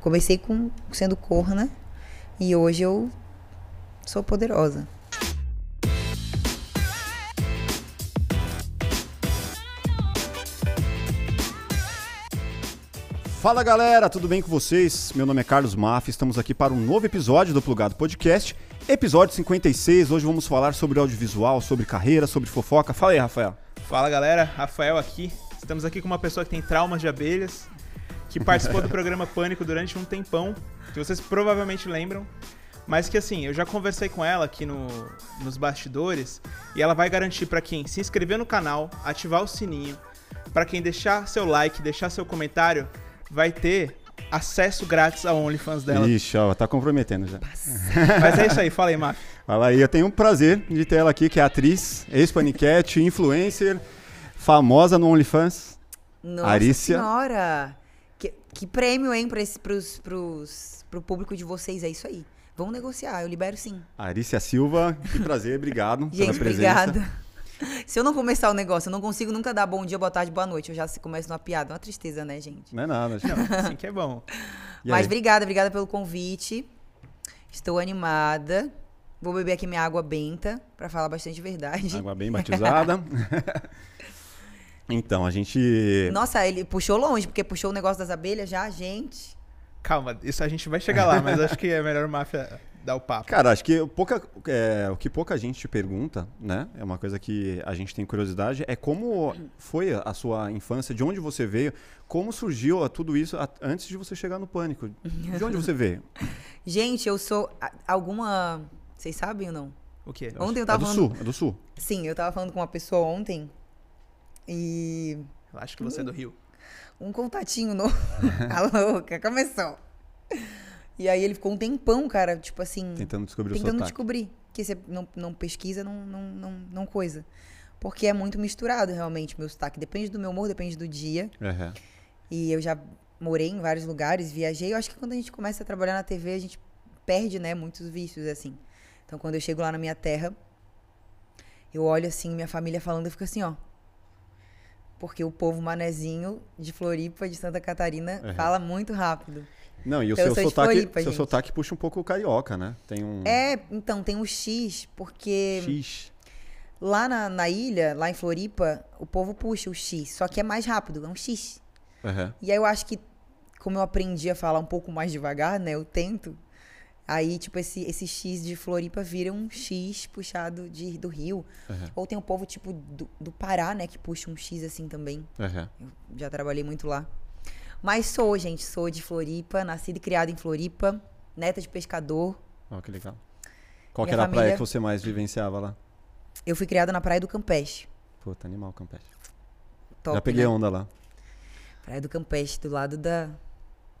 Comecei com sendo corna e hoje eu sou poderosa. Fala galera, tudo bem com vocês? Meu nome é Carlos Maff, estamos aqui para um novo episódio do Plugado Podcast, episódio 56. Hoje vamos falar sobre audiovisual, sobre carreira, sobre fofoca. Fala aí, Rafael. Fala galera, Rafael aqui. Estamos aqui com uma pessoa que tem traumas de abelhas, que participou do programa Pânico durante um tempão, que vocês provavelmente lembram. Mas que assim, eu já conversei com ela aqui no, nos bastidores e ela vai garantir para quem se inscrever no canal, ativar o sininho, para quem deixar seu like, deixar seu comentário, vai ter acesso grátis ao OnlyFans dela. Ixi, ó, tá comprometendo já. Mas é isso aí, fala aí, Maf. Fala aí, eu tenho um prazer de ter ela aqui, que é atriz, ex-paniquete, influencer, famosa no OnlyFans. Nossa Arícia. senhora! Que, prêmio, hein, para pros, pros, pro público de vocês. É isso aí. Vamos negociar, eu libero sim. Arícia Silva, que prazer, obrigado pela Gente, presença. obrigada. Se eu não começar o negócio, eu não consigo nunca dar bom dia, boa tarde, boa noite. Eu já se começo numa piada. Uma tristeza, né, gente? Não é nada. Não, assim que é bom. E Mas aí? obrigada, obrigada pelo convite. Estou animada. Vou beber aqui minha água benta para falar bastante verdade. Água bem batizada. Então, a gente. Nossa, ele puxou longe, porque puxou o negócio das abelhas já, gente. Calma, isso a gente vai chegar lá, mas acho que é melhor o Máfia dar o papo. Cara, acho que pouca, é, o que pouca gente te pergunta, né? É uma coisa que a gente tem curiosidade, é como foi a sua infância, de onde você veio, como surgiu tudo isso a- antes de você chegar no pânico. De onde você veio? Gente, eu sou alguma. Vocês sabem ou não? O quê? Ontem eu é tava do falando. sul, é do sul. Sim, eu tava falando com uma pessoa ontem. E. Eu acho que você é do Rio. Um contatinho novo. a louca, começou. E aí ele ficou um tempão, cara, tipo assim. Tentando descobrir o tentando descobrir. Que você não, não pesquisa, não, não, não, não coisa. Porque é muito misturado, realmente, meu sotaque. Depende do meu humor, depende do dia. Uhum. E eu já morei em vários lugares, viajei. Eu acho que quando a gente começa a trabalhar na TV, a gente perde, né, muitos vícios, assim. Então, quando eu chego lá na minha terra, eu olho, assim, minha família falando, eu fico assim, ó. Porque o povo manezinho de Floripa, de Santa Catarina, Uhum. fala muito rápido. Não, e o Então, eu seu sotaque, Floripa, seu gente. sotaque puxa um pouco o carioca, né? Tem um É, então, tem o X, porque X. lá na, na ilha, lá em Floripa, o povo puxa o X, só que é mais rápido, é um X. Uhum. E aí eu acho que, como eu aprendi a falar um pouco mais devagar, né? Eu tento. Aí, tipo, esse, esse X de Floripa vira um X puxado de, do Rio. Uhum. Ou tem um povo, tipo, do, do Pará, né? Que puxa um X assim também. Uhum. Eu já trabalhei muito lá. Mas sou, gente. Sou de Floripa, nascida e criada em Floripa. Neta de pescador. Ó, que legal. Qual que era a praia família- que você mais vivenciava lá? Eu fui criada na Praia do Campeche. Puta, animal, Campeche. Top, Já peguei né? onda lá. Praia do Campeche, do lado da...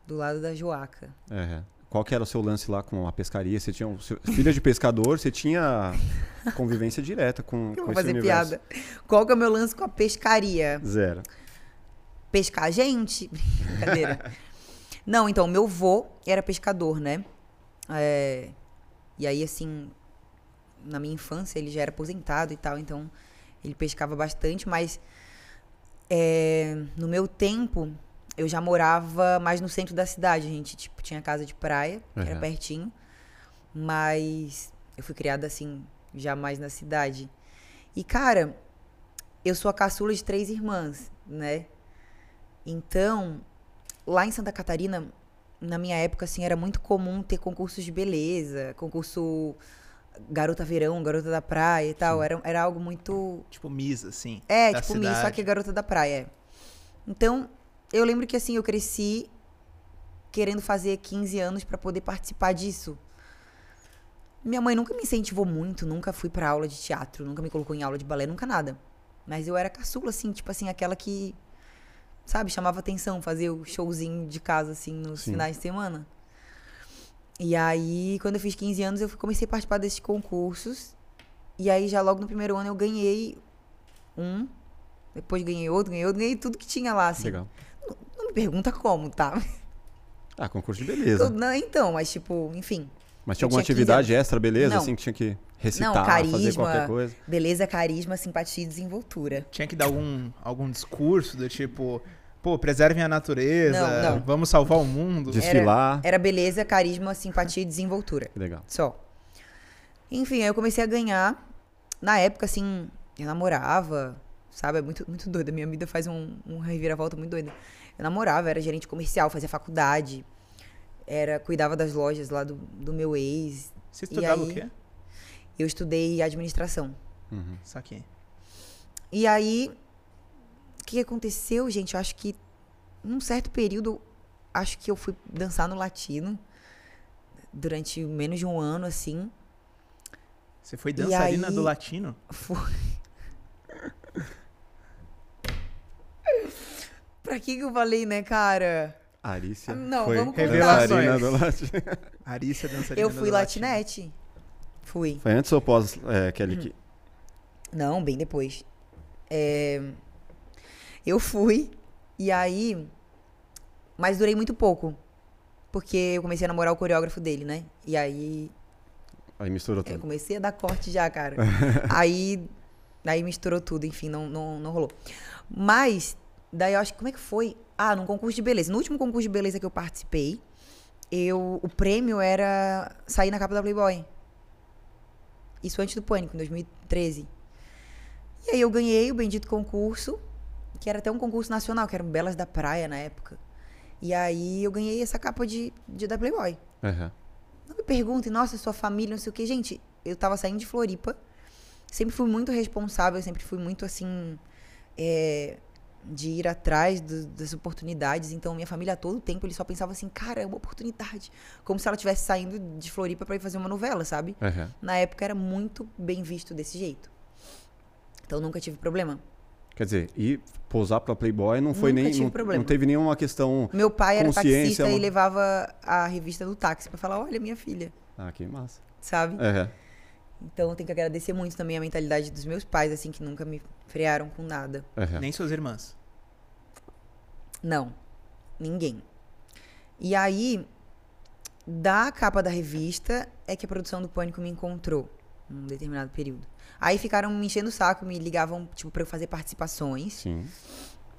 Do lado da Joaca. É. Qual que era o seu lance lá com a pescaria? Você tinha filha de pescador, você tinha convivência direta com, Eu com vou esse fazer universo. piada. Qual que é o meu lance com a pescaria? Zero. pescar gente. Brincadeira. Não, então, meu vô era pescador, né? É, e aí, assim, na minha infância, ele já era aposentado e tal, então ele pescava bastante, mas é, no meu tempo, eu já morava mais no centro da cidade, a gente, tipo, tinha casa de praia, que era Uhum. pertinho, mas eu fui criada, assim, já mais na cidade. E, cara, eu sou a caçula de três irmãs, né? Então, lá em Santa Catarina, na minha época, assim, era muito comum ter concursos de beleza, concurso Garota Verão, Garota da Praia e tal. Era, era algo muito. Tipo Miss, assim. É, tipo Miss, só cidade. que Garota da Praia. é. Então, eu lembro que, assim, eu cresci querendo fazer 15 anos pra poder participar disso. Minha mãe nunca me incentivou muito, nunca fui pra aula de teatro, nunca me colocou em aula de balé, nunca nada. Mas eu era caçula, assim, tipo assim, aquela que, sabe, chamava atenção, fazer o showzinho de casa, assim, nos Sim. finais de semana. E aí, quando eu fiz 15 anos, eu comecei a participar desses concursos. E aí, já logo no primeiro ano, eu ganhei um. Depois ganhei outro, ganhei outro, ganhei tudo que tinha lá, assim. Legal. Me pergunta como, tá? Ah, concurso de beleza. Não, então, mas tipo, enfim. Mas tinha Eu alguma tinha 15 atividade extra, beleza? Não. Assim que tinha que recitar, Não, fazer carisma. qualquer coisa. Beleza, carisma, simpatia e desenvoltura. Tinha que dar algum, algum discurso do tipo, Pô, preservem a natureza, Não, não. vamos salvar o mundo. Desfilar. Era beleza, carisma, simpatia e desenvoltura. Legal. Só. Enfim, aí eu comecei a ganhar. Na época, assim, eu namorava, sabe? É muito, muito doido. A minha vida faz um, um reviravolta muito doido. Eu namorava, era gerente comercial, fazia faculdade. Era, cuidava das lojas lá do, do meu ex. Você E estudava o aí? quê? Eu estudei administração. Uhum. Saquei. E aí, o que aconteceu, gente? Eu acho que num certo período, acho que eu fui dançar no latino durante menos de um ano, assim. Você foi dançarina aí- do latino? Foi. pra que que eu falei, né, cara? Arícia. Não, foi vamos contar. dançarina Revelações. do. Arícia dançarina Eu fui latinete. Fui. Foi antes ou pós é, Kelly Key? Não, bem depois. É, Eu fui, e aí. Mas durei muito pouco. Porque eu comecei a namorar o coreógrafo dele, né? E aí. Aí misturou Eu tudo. comecei a dar corte já, cara. aí. Aí misturou tudo, enfim, não, não, não rolou. Mas, daí eu acho que. Como é que foi? Ah, num concurso de beleza. No último concurso de beleza que eu participei, eu, o prêmio era sair na capa da Playboy. Isso antes do Pânico, em 2013. E aí eu ganhei o bendito concurso, que era até um concurso nacional, que era o Belas da Praia na época. E aí eu ganhei essa capa de, de da Playboy. Aham. Não me perguntem, nossa, sua família, não sei o quê. Gente, eu tava saindo de Floripa. Sempre fui muito responsável, sempre fui muito assim. é, de ir atrás do- das oportunidades. Então, minha família, a todo tempo, eles só pensavam assim, cara, é uma oportunidade. Como se ela estivesse saindo de Floripa pra ir fazer uma novela, sabe? Aham. Na época era muito bem visto desse jeito. Então, nunca tive problema. Quer dizer, e posar pra Playboy não foi Nunca nem. tive Não, problema. não teve nenhuma questão. Meu pai era taxista e mano. levava a revista do táxi pra falar: olha, minha filha, Ah, que massa. sabe? Aham. Então eu tenho que agradecer muito também a mentalidade dos meus pais, assim, que nunca me frearam com nada. Aham. Nem suas irmãs. Não, ninguém. E aí, da capa da revista, é que a produção do Pânico me encontrou, num determinado período. Aí ficaram me enchendo o saco, me ligavam, tipo, pra eu fazer participações. Sim.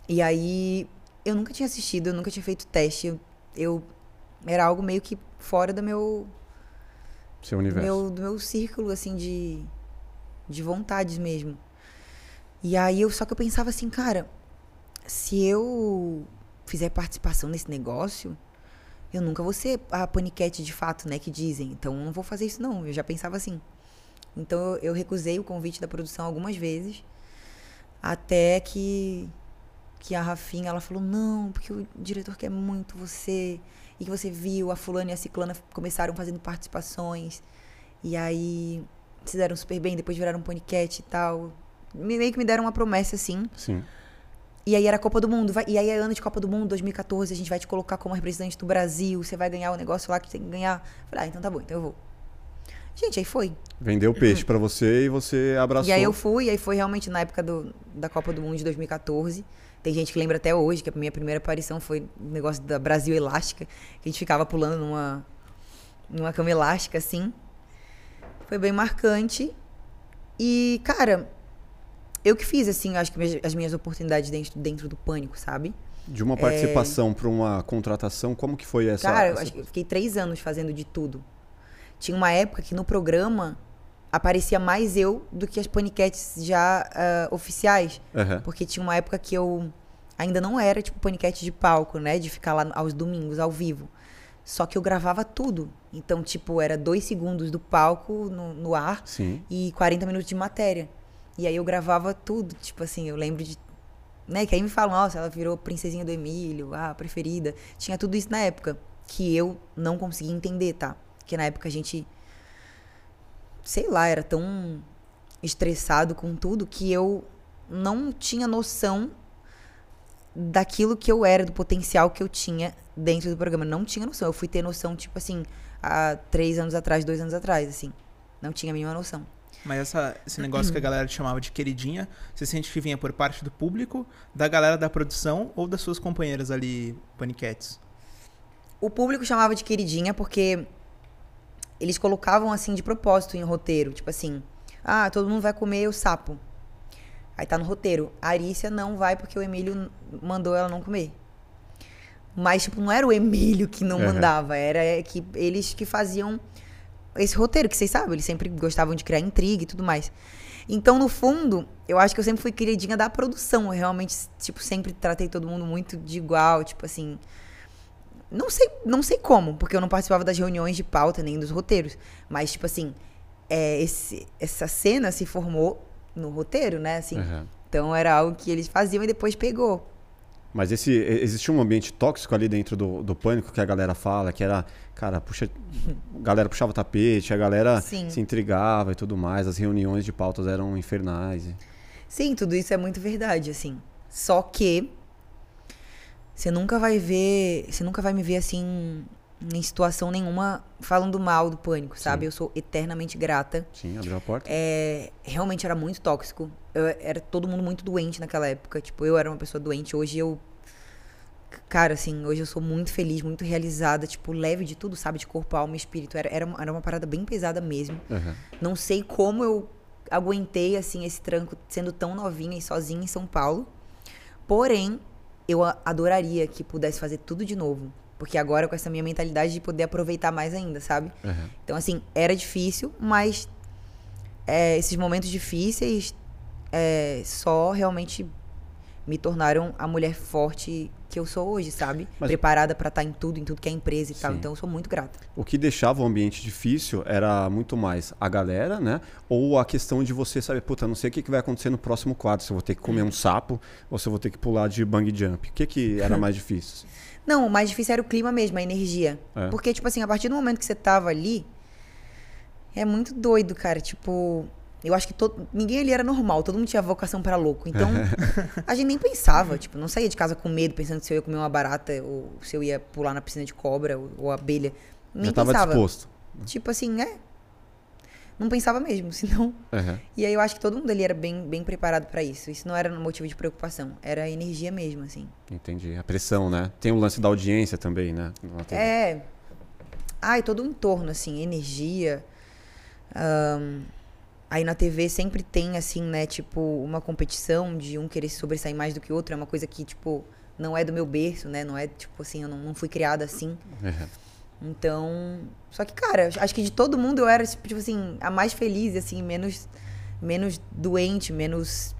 E aí, eu nunca tinha assistido, eu nunca tinha feito teste. Eu, eu- era algo meio que fora do meu, Seu universo. meu, do meu círculo, assim, de, de vontades mesmo. E aí, eu, só que eu pensava assim, cara, se eu fizer participação nesse negócio, eu nunca vou ser a paniquete de fato, né, que dizem. Então, eu não vou fazer isso, não. Eu já pensava assim. Então, eu, eu recusei o convite da produção algumas vezes, até que, que a Rafinha, ela falou, não, porque o diretor quer muito você, e que você viu, a fulana e a ciclana começaram fazendo participações, e aí se deram super bem, depois viraram um paniquete e tal. Me- Meio que me deram uma promessa, assim, Sim. e aí era Copa do Mundo. vai- e aí é ano de Copa do Mundo, 2014, a gente vai te colocar como representante do Brasil. Você vai ganhar o negócio lá que tem que ganhar. Falei, ah, então tá bom, então eu vou. Gente, aí foi. Vendeu peixe pra você e você abraçou. E aí eu fui, e aí foi realmente na época do, da Copa do Mundo de 2014. Tem gente que lembra até hoje que a minha primeira aparição foi o negócio da Brasil Elástica, que a gente ficava pulando numa, numa cama elástica, assim. Foi bem marcante. E, cara, eu que fiz, assim, acho que as minhas oportunidades dentro, dentro do pânico, sabe? De uma participação pra uma contratação, como que foi essa? É. Cara, eu essa- acho que eu fiquei três anos fazendo de tudo. Tinha uma época que no programa aparecia mais eu do que as paniquetes já ah, oficiais. Aham. Porque tinha uma época que eu ainda não era, tipo, paniquete de palco, né? De ficar lá aos domingos, ao vivo. Só que eu gravava tudo. Então, tipo, era dois segundos do palco no, no ar Sim. e 40 minutos de matéria. E aí eu gravava tudo. Tipo assim, eu lembro de. Né? Que aí me falam, nossa, ela virou princesinha do Emílio, ah, preferida. Tinha tudo isso na época. Que eu não conseguia entender, tá? Porque na época a gente. Sei lá, era tão estressado com tudo que eu não tinha noção daquilo que eu era, do potencial que eu tinha dentro do programa. Não tinha noção. Eu fui ter noção, tipo assim, há três anos atrás, dois anos atrás, assim. Não tinha a mínima noção. Mas essa- esse negócio que a galera te chamava de queridinha, você sente que vinha por parte do público, da galera da produção ou das suas companheiras ali, paniquetes? O público chamava de queridinha porque eles colocavam assim de propósito em roteiro, tipo assim, ah, todo mundo vai comer o sapo. Aí tá no roteiro. A Arícia não vai porque o Emílio mandou ela não comer. Mas, tipo, não era o Emílio que não Uhum. mandava, era que eles que faziam esse roteiro, que vocês sabem, eles sempre gostavam de criar intriga e tudo mais. Então, no fundo, eu acho que eu sempre fui queridinha da produção. Eu realmente, tipo, sempre tratei todo mundo muito de igual, tipo assim. Não sei, não sei como, porque eu não participava das reuniões de pauta nem dos roteiros. Mas, tipo assim, é, esse, essa cena se formou no roteiro, né? Assim. Aham. Então era algo que eles faziam e depois pegou. Mas esse, existia um ambiente tóxico ali dentro do, do pânico que a galera fala, que era, cara, puxa, a galera puxava tapete, a galera Sim. se intrigava e tudo mais, as reuniões de pautas eram infernais. Sim, tudo isso é muito verdade, assim. Só que você nunca vai ver, você nunca vai me ver assim em situação nenhuma falando mal do pânico, sabe? Sim. Eu sou eternamente grata. Sim, abriu a porta. É, realmente era muito tóxico. Eu, era todo mundo muito doente naquela época. Tipo, eu era uma pessoa doente. Hoje eu. Cara, assim, hoje eu sou muito feliz, muito realizada, tipo, leve de tudo, sabe? De corpo, alma e espírito. Era, era, uma- era uma parada bem pesada mesmo. Aham. Não sei como eu aguentei, assim, esse tranco sendo tão novinha e sozinha em São Paulo. Porém, eu adoraria que pudesse fazer tudo de novo. Porque agora, com essa minha mentalidade de poder aproveitar mais ainda, sabe? aham. Então, assim, era difícil, mas é, esses momentos difíceis é, só realmente me tornaram a mulher forte que eu sou hoje, sabe? Mas- Preparada pra estar em tudo, em tudo que é empresa e tal. Sim. Então, eu sou muito grata. O que deixava o ambiente difícil era muito mais a galera, né? Ou a questão de você saber, puta, não sei o que que vai acontecer no próximo quadro. Se eu vou ter que comer um sapo ou se eu vou ter que pular de bang jump. O que, que era mais difícil? Não, o mais difícil era o clima mesmo, a energia. É. Porque, tipo assim, a partir do momento que você tava ali, é muito doido, cara. Tipo, eu acho que todo, ninguém ali era normal, todo mundo tinha vocação pra louco. Então, a gente nem pensava, tipo, não saía de casa com medo, pensando se eu ia comer uma barata ou se eu ia pular na piscina de cobra ou, ou abelha. Nem Já tava pensava. disposto. Tipo assim, é. Não pensava mesmo, senão. Aham. E aí eu acho que todo mundo ali era bem, bem preparado pra isso. Isso não era motivo de preocupação, era energia mesmo, assim. Entendi. A pressão, né? Tem o lance da audiência também, né? É. Ai, todo o entorno, assim, energia. Ahn, aí na TV sempre tem, assim, né, tipo, uma competição de um querer se sobressair mais do que o outro. É uma coisa que, tipo, não é do meu berço, né? Não é, tipo assim, eu não, não fui criada assim. Aham. Então. Só que, cara, acho que de todo mundo eu era, tipo assim, a mais feliz, assim, menos, menos doente, menos.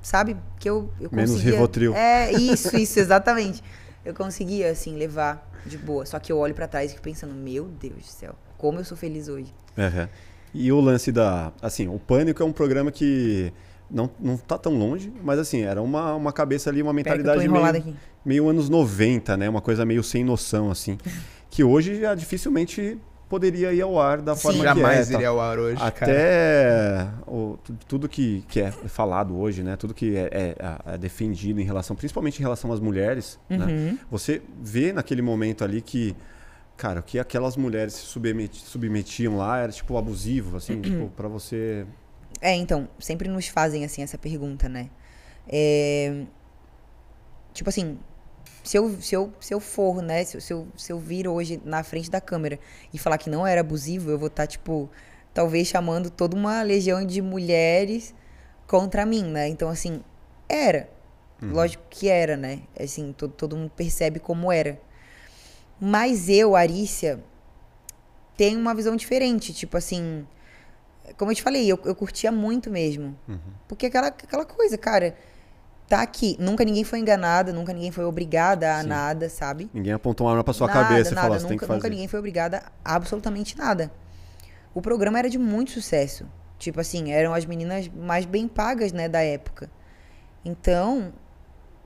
Sabe? Que eu, eu Menos conseguia. Rivotril. É, isso, isso, exatamente. Eu conseguia, assim, levar de boa. Só que eu olho pra trás e fico pensando, meu Deus do céu, como eu sou feliz hoje. Aham. E o lance da. Assim, o Pânico é um programa que não, não tá tão longe, mas assim, era uma, uma cabeça ali, uma mentalidade meio, meio anos 90, né? Uma coisa meio sem noção, assim. que hoje já dificilmente poderia ir ao ar da forma que é. Jamais tá? iria ao ar hoje, cara. Até o- tu- tudo que, que é falado hoje, né? Tudo que é, é- é defendido em relação, principalmente em relação às mulheres, né? Uhum. Você vê naquele momento ali que, cara, o que aquelas mulheres se submeti- submetiam lá era tipo abusivo, assim, tipo, pra você. É, então, sempre nos fazem, assim, essa pergunta, né? É, Tipo assim, se eu, se eu, se eu for, né? Se, eu- se, eu, se eu vir hoje na frente da câmera e falar que não era abusivo, eu vou estar, tipo, talvez chamando toda uma legião de mulheres contra mim, né? Então, assim, era. Lógico que era, né? Assim, todo, todo mundo percebe como era. Mas eu, Arícia, tenho uma visão diferente. Tipo assim, como eu te falei, eu, eu curtia muito mesmo. Porque aquela, aquela coisa, cara, tá aqui. Nunca ninguém foi enganada, nunca ninguém foi obrigada a Sim. nada, sabe? Ninguém apontou uma arma pra sua nada, cabeça e falou, nunca, tem que fazer. nunca ninguém foi obrigada a absolutamente nada. O programa era de muito sucesso. Tipo assim, eram as meninas mais bem pagas, né, da época. Então,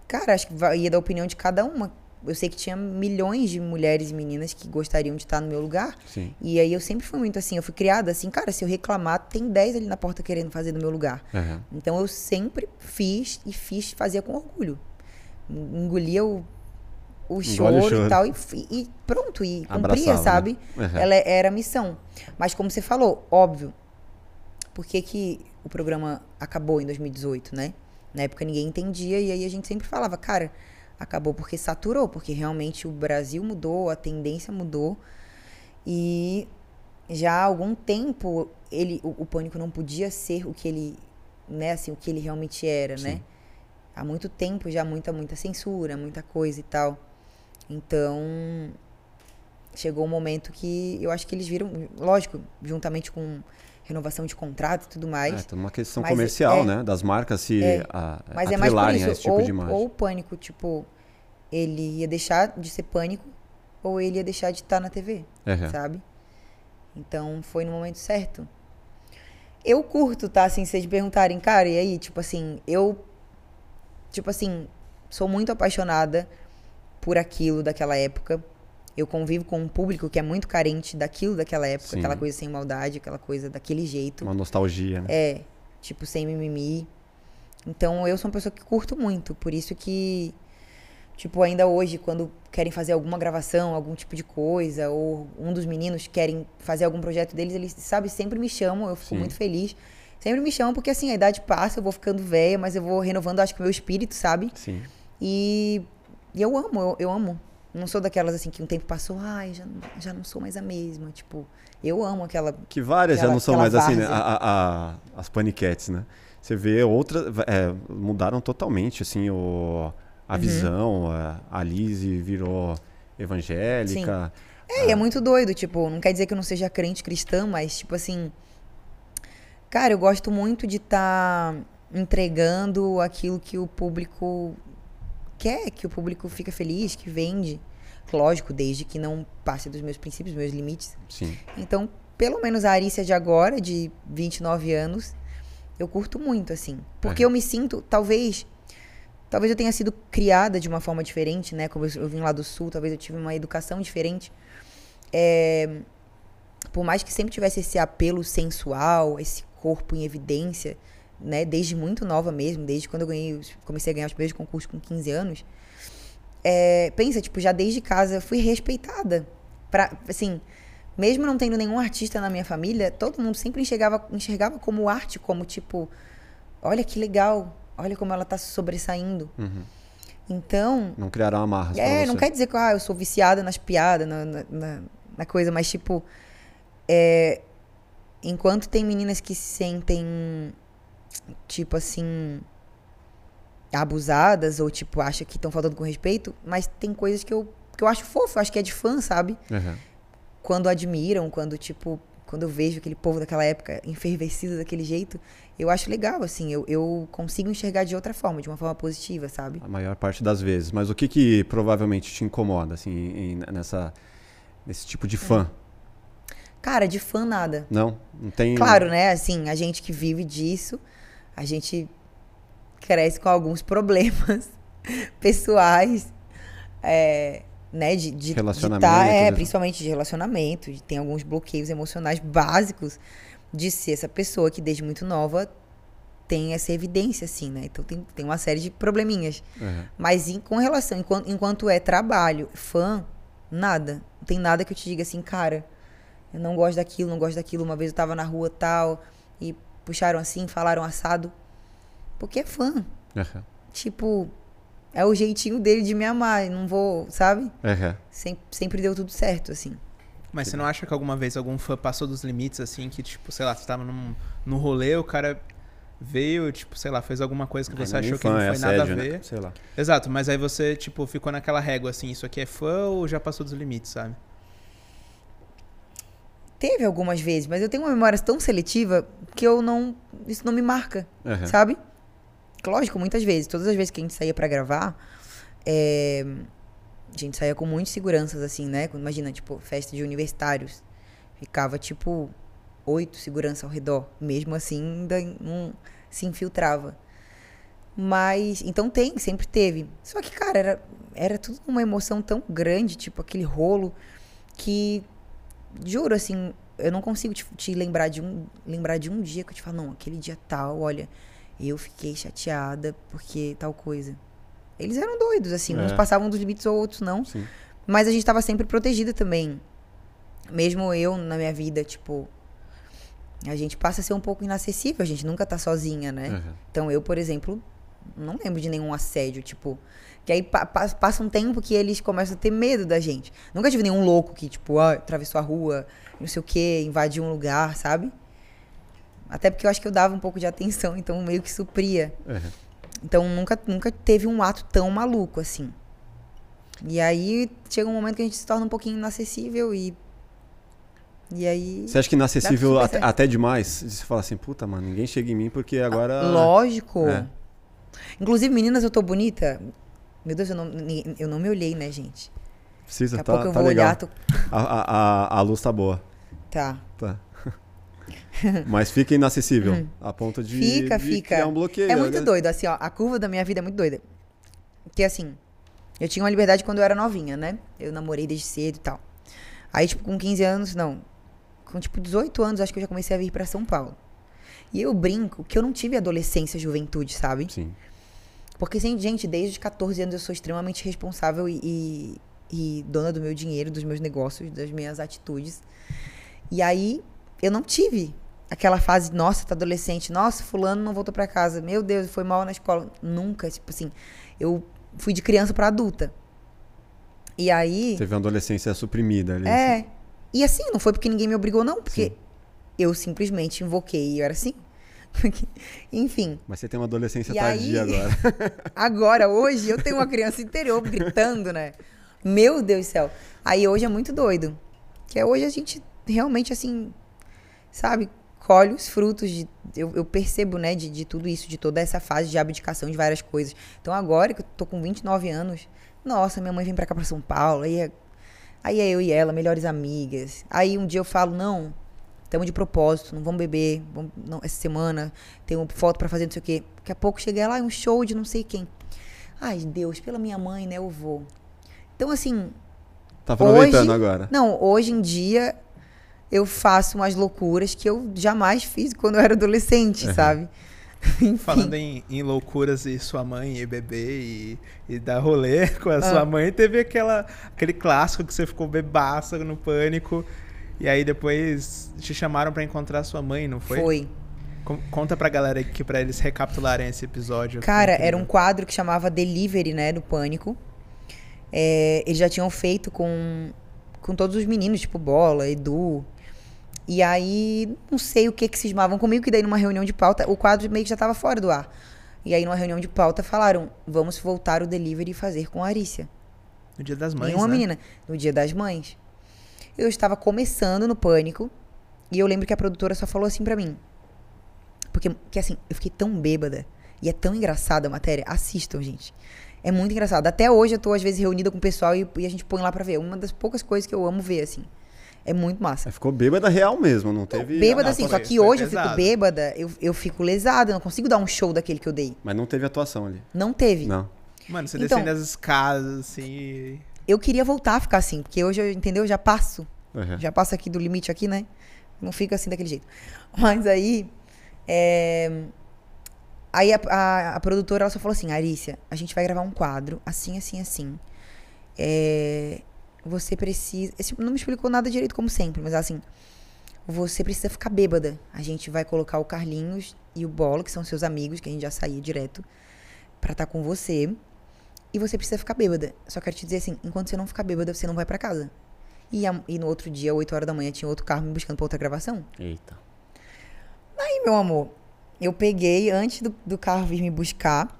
cara, acho que ia da opinião de cada uma. Eu sei que tinha milhões de mulheres e meninas que gostariam de estar no meu lugar. Sim. E aí eu sempre fui muito assim, eu fui criada assim, cara, se eu reclamar, tem 10 ali na porta querendo fazer no meu lugar. Aham. Então eu sempre fiz e fiz, fazia com orgulho. Engolia o, o choro, o choro. e tal, e, e pronto, e cumpria, Abraçava, né? sabe? Aham. Ela é, era a missão. Mas como você falou, óbvio, por que, que o programa acabou em 2018, né? Na época ninguém entendia, e aí a gente sempre falava, cara, acabou porque saturou, porque realmente o Brasil mudou, a tendência mudou. E já há algum tempo ele, o, o pânico não podia ser o que ele né, assim, o que ele realmente era, Sim. né? Há muito tempo já muita, muita censura, muita coisa e tal. Então, chegou um momento que eu acho que eles viram, lógico, juntamente com renovação de contrato e tudo mais. É, tem uma questão Mas comercial, é- né? Das marcas se É. a, Mas é mais por isso, esse tipo ou, de imagem. ou o pânico, tipo, ele ia deixar de ser pânico, ou ele ia deixar de estar na TV, é. sabe? Então foi no momento certo. Eu curto, tá? Assim, vocês perguntarem, cara, e aí? Tipo assim, eu. Tipo assim, sou muito apaixonada por aquilo daquela época. Eu convivo com um público que é muito carente daquilo daquela época, Sim. aquela coisa sem maldade, aquela coisa daquele jeito. Uma nostalgia, né? É, tipo, sem mimimi. Então eu sou uma pessoa que curto muito, por isso que, tipo, ainda hoje, quando querem fazer alguma gravação, algum tipo de coisa, ou um dos meninos querem fazer algum projeto deles, eles, sabe, sempre me chamam, eu fico Sim. muito feliz. Sempre me chamam, porque assim, a idade passa, eu vou ficando velha, mas eu vou renovando, acho que o meu espírito, sabe? Sim. E, e eu amo, eu, eu amo. Não sou daquelas assim que um tempo passou, ai, já, não- já não sou mais a mesma. Tipo, eu amo aquela. Que várias já Aquela- não são mais assim, né? várzea. A- a- as paniquetes, né? Você vê outras. é, mudaram totalmente, assim, o, a Uhum. visão. A, a Lizzie virou evangélica. É, e é muito doido, tipo, não quer dizer que eu não seja crente cristã, mas, tipo assim. Cara, eu gosto muito de estar entregando aquilo que o público quer, que o público fica feliz, que vende. Lógico, desde que não passe dos meus princípios, meus limites. Sim. Então, pelo menos a Arícia de agora, de 29 anos, eu curto muito, assim. Porque É. eu me sinto, talvez. Talvez eu tenha sido criada de uma forma diferente, né? Como eu, eu vim lá do sul, talvez eu tive uma educação diferente. É, por mais que sempre tivesse esse apelo sensual, esse corpo em evidência, né? Desde muito nova mesmo, desde quando eu ganhei, comecei a ganhar os primeiros concursos com 15 anos. É, pensa, tipo, já desde casa eu fui respeitada. Pra, assim, mesmo não tendo nenhum artista na minha família, todo mundo sempre enxergava, enxergava como arte, como tipo, olha que legal, olha como ela tá se sobressaindo. Uhum. Então, Não criaram amarras é, não quer dizer que ah, eu sou viciada nas piadas, na, na, na- na coisa, mas tipo, é, enquanto tem meninas que se sentem, tipo assim, abusadas ou tipo, acham que estão faltando com respeito, mas tem coisas que eu, que eu acho fofo, eu acho que é de fã, sabe? Uhum. Quando admiram, quando tipo, quando eu vejo aquele povo daquela época enfervecido daquele jeito, eu acho legal, assim, eu, eu consigo enxergar de outra forma, de uma forma positiva, sabe? A maior parte das vezes. Mas o que que provavelmente te incomoda, assim, em- nessa, nesse tipo de fã? Cara, de fã nada. Não? Não tem... Claro, né? Assim, a gente que vive disso, a gente cresce com alguns problemas pessoais, é, né? De, de, de Relacionamento, tá, é, né? principalmente de relacionamento, de, tem alguns bloqueios emocionais básicos de ser essa pessoa que desde muito nova tem essa evidência, assim, né? Então tem, tem uma série de probleminhas. Uhum. Mas em- com relação, enquanto, enquanto é trabalho, fã, nada. Não tem nada que eu te diga assim, cara, eu não gosto daquilo, não gosto daquilo. Uma vez eu tava na rua tal, e puxaram assim, falaram assado. Porque é fã. Uhum. Tipo, é o jeitinho dele de me amar. Não vou, sabe? Uhum. Sempre, sempre deu tudo certo, assim. Mas você não acha que alguma vez algum fã passou dos limites, assim, que, tipo, sei lá, você tava num, num rolê, o cara veio, tipo, sei lá, fez alguma coisa que você achou que não é foi nada a assédio, ver. Né? Sei lá. Exato, mas aí você, tipo, ficou naquela régua, assim, isso aqui é fã ou já passou dos limites, sabe? Teve algumas vezes, mas eu tenho uma memória tão seletiva que eu não. Isso não me marca. Uhum. sabe? Lógico, muitas vezes. Todas as vezes que a gente saía pra gravar, é, a gente saía com muitas seguranças, assim, né? Imagina, tipo, festa de universitários. Ficava, tipo, oito seguranças ao redor. Mesmo assim, ainda não se infiltrava. Mas, então tem, sempre teve. Só que, cara, era, era tudo uma emoção tão grande, tipo, aquele rolo, que, juro, assim, eu não consigo te, te lembrar, de um, lembrar de um dia que eu te falo, não, aquele dia tal, olha, eu fiquei chateada porque tal coisa. Eles eram doidos, assim, uns É. passavam dos limites ou outros não. Sim. Mas a gente tava sempre protegida também. Mesmo eu na minha vida, tipo. A gente passa a ser um pouco inacessível, a gente nunca tá sozinha, né? Uhum. Então eu, por exemplo, não lembro de nenhum assédio, tipo. Que aí pa- pa- passa um tempo que eles começam a ter medo da gente. Nunca tive nenhum louco que, tipo, ah, atravessou a rua, não sei o quê, invadiu um lugar, sabe? Até porque eu acho que eu dava um pouco de atenção, então meio que supria. É. Então nunca, nunca teve um ato tão maluco assim. E aí chega um momento que a gente se torna um pouquinho inacessível e. E aí. Você acha que inacessível até, certo. até demais? Você fala assim, puta, mano, ninguém chega em mim porque agora. Lógico. É. Inclusive, meninas, eu tô bonita. Meu Deus, eu não, eu não me olhei, né, gente? Precisa, Daqui a tá, pouco eu tá vou legal. olhar. Tô... A, a, a, luz tá boa. Tá. Tá. Mas fica inacessível. A ponto de. Fica, de fica. criar um bloqueio. É muito né? doido, assim, ó. A curva da minha vida é muito doida. Porque, assim, eu tinha uma liberdade quando eu era novinha, né? Eu namorei desde cedo e tal. Aí, tipo, com 15 anos, não. Com, tipo, 18 anos, acho que eu já comecei a vir pra São Paulo. E eu brinco que eu não tive adolescência, juventude, sabe? Sim. Porque, assim, gente, desde os 14 anos eu sou extremamente responsável e, e, e dona do meu dinheiro, dos meus negócios, das minhas atitudes. E aí, eu não tive aquela fase, nossa, tá adolescente, nossa, fulano não voltou pra casa, meu Deus, foi mal na escola. Nunca, tipo assim, eu fui de criança pra adulta. E aí. Teve uma adolescência suprimida ali. É. E assim, não foi porque ninguém me obrigou, não, porque Sim. eu simplesmente invoquei e eu era assim. Porque, Enfim. Mas você tem uma adolescência E tardia aí- agora. Agora, hoje, eu tenho uma criança interior gritando, né? Meu Deus do céu. Aí hoje é muito doido. Que é hoje a gente realmente, assim, sabe, colhe os frutos de. Eu, eu percebo, né, de, de tudo isso, de toda essa fase de abdicação de várias coisas. Então agora que eu tô com 29 anos, nossa, minha mãe vem pra cá pra São Paulo, aí é, aí é eu e ela, melhores amigas. Aí um dia eu falo, não, estamos de propósito, não vamos beber, vamos, não, essa semana tem uma foto pra fazer, não sei o quê. Daqui a pouco chega lá, um show de não sei quem. Ai, Deus, pela minha mãe, né, eu vou. Então, assim, Tá aproveitando Hoje- agora. não, hoje em dia eu faço umas loucuras que eu jamais fiz quando eu era adolescente, Uhum. sabe? Enfim. Falando em, em loucuras e sua mãe e bebê e, e dar rolê com a Ah. sua mãe, teve aquela, aquele clássico que você ficou bebaça no pânico. E aí depois te chamaram pra encontrar sua mãe, não foi? Foi. Com- Conta pra galera aqui pra eles recapitularem esse episódio. Cara, era um quadro que chamava Delivery, né, do Pânico. É, eles já tinham feito com, com todos os meninos, tipo Bola, Edu. E aí, não sei o que que cismavam comigo, que daí numa reunião de pauta, o quadro meio que já tava fora do ar. E aí, numa reunião de pauta, falaram: vamos voltar o delivery e fazer com a Arícia. No dia das mães, Nenhuma né? menina. No dia das mães. Eu estava começando no pânico. E eu lembro que a produtora só falou assim pra mim. Porque, que assim, eu fiquei tão bêbada. E é tão engraçada a matéria. Assistam, gente. É muito engraçado. Até hoje eu tô, às vezes, reunida com o pessoal e, e a gente põe lá pra ver. Uma das poucas coisas que eu amo ver, assim. É muito massa. Ficou bêbada real mesmo, não teve. Bêbada, não, assim. foi- Só que foi hoje eu fico pesado. bêbada, eu, eu fico lesada. Eu não consigo dar um show daquele que eu dei. Mas não teve atuação ali. Não teve. Não. Mano, você Então- descendo as escadas, assim. Eu queria voltar a ficar assim. Porque hoje, eu, entendeu? Eu já passo. Uhum. Já passa aqui do limite aqui, né? Não fica assim daquele jeito. Mas aí. é, Aí a, a- a produtora ela só falou assim: Arícia, a gente vai gravar um quadro, assim, assim, assim. É, Você precisa. esse não me explicou nada direito, como sempre, mas assim. Você precisa ficar bêbada. A gente vai colocar o Carlinhos e o Bola, que são seus amigos, que a gente já saía direto, pra estar com você. E você precisa ficar bêbada. Só quero te dizer assim: enquanto você não ficar bêbada, você não vai pra casa. E, a- e no outro dia, 8 horas da manhã, tinha outro carro me buscando pra outra gravação. Eita. Aí, meu amor, eu peguei, antes do, do carro vir me buscar,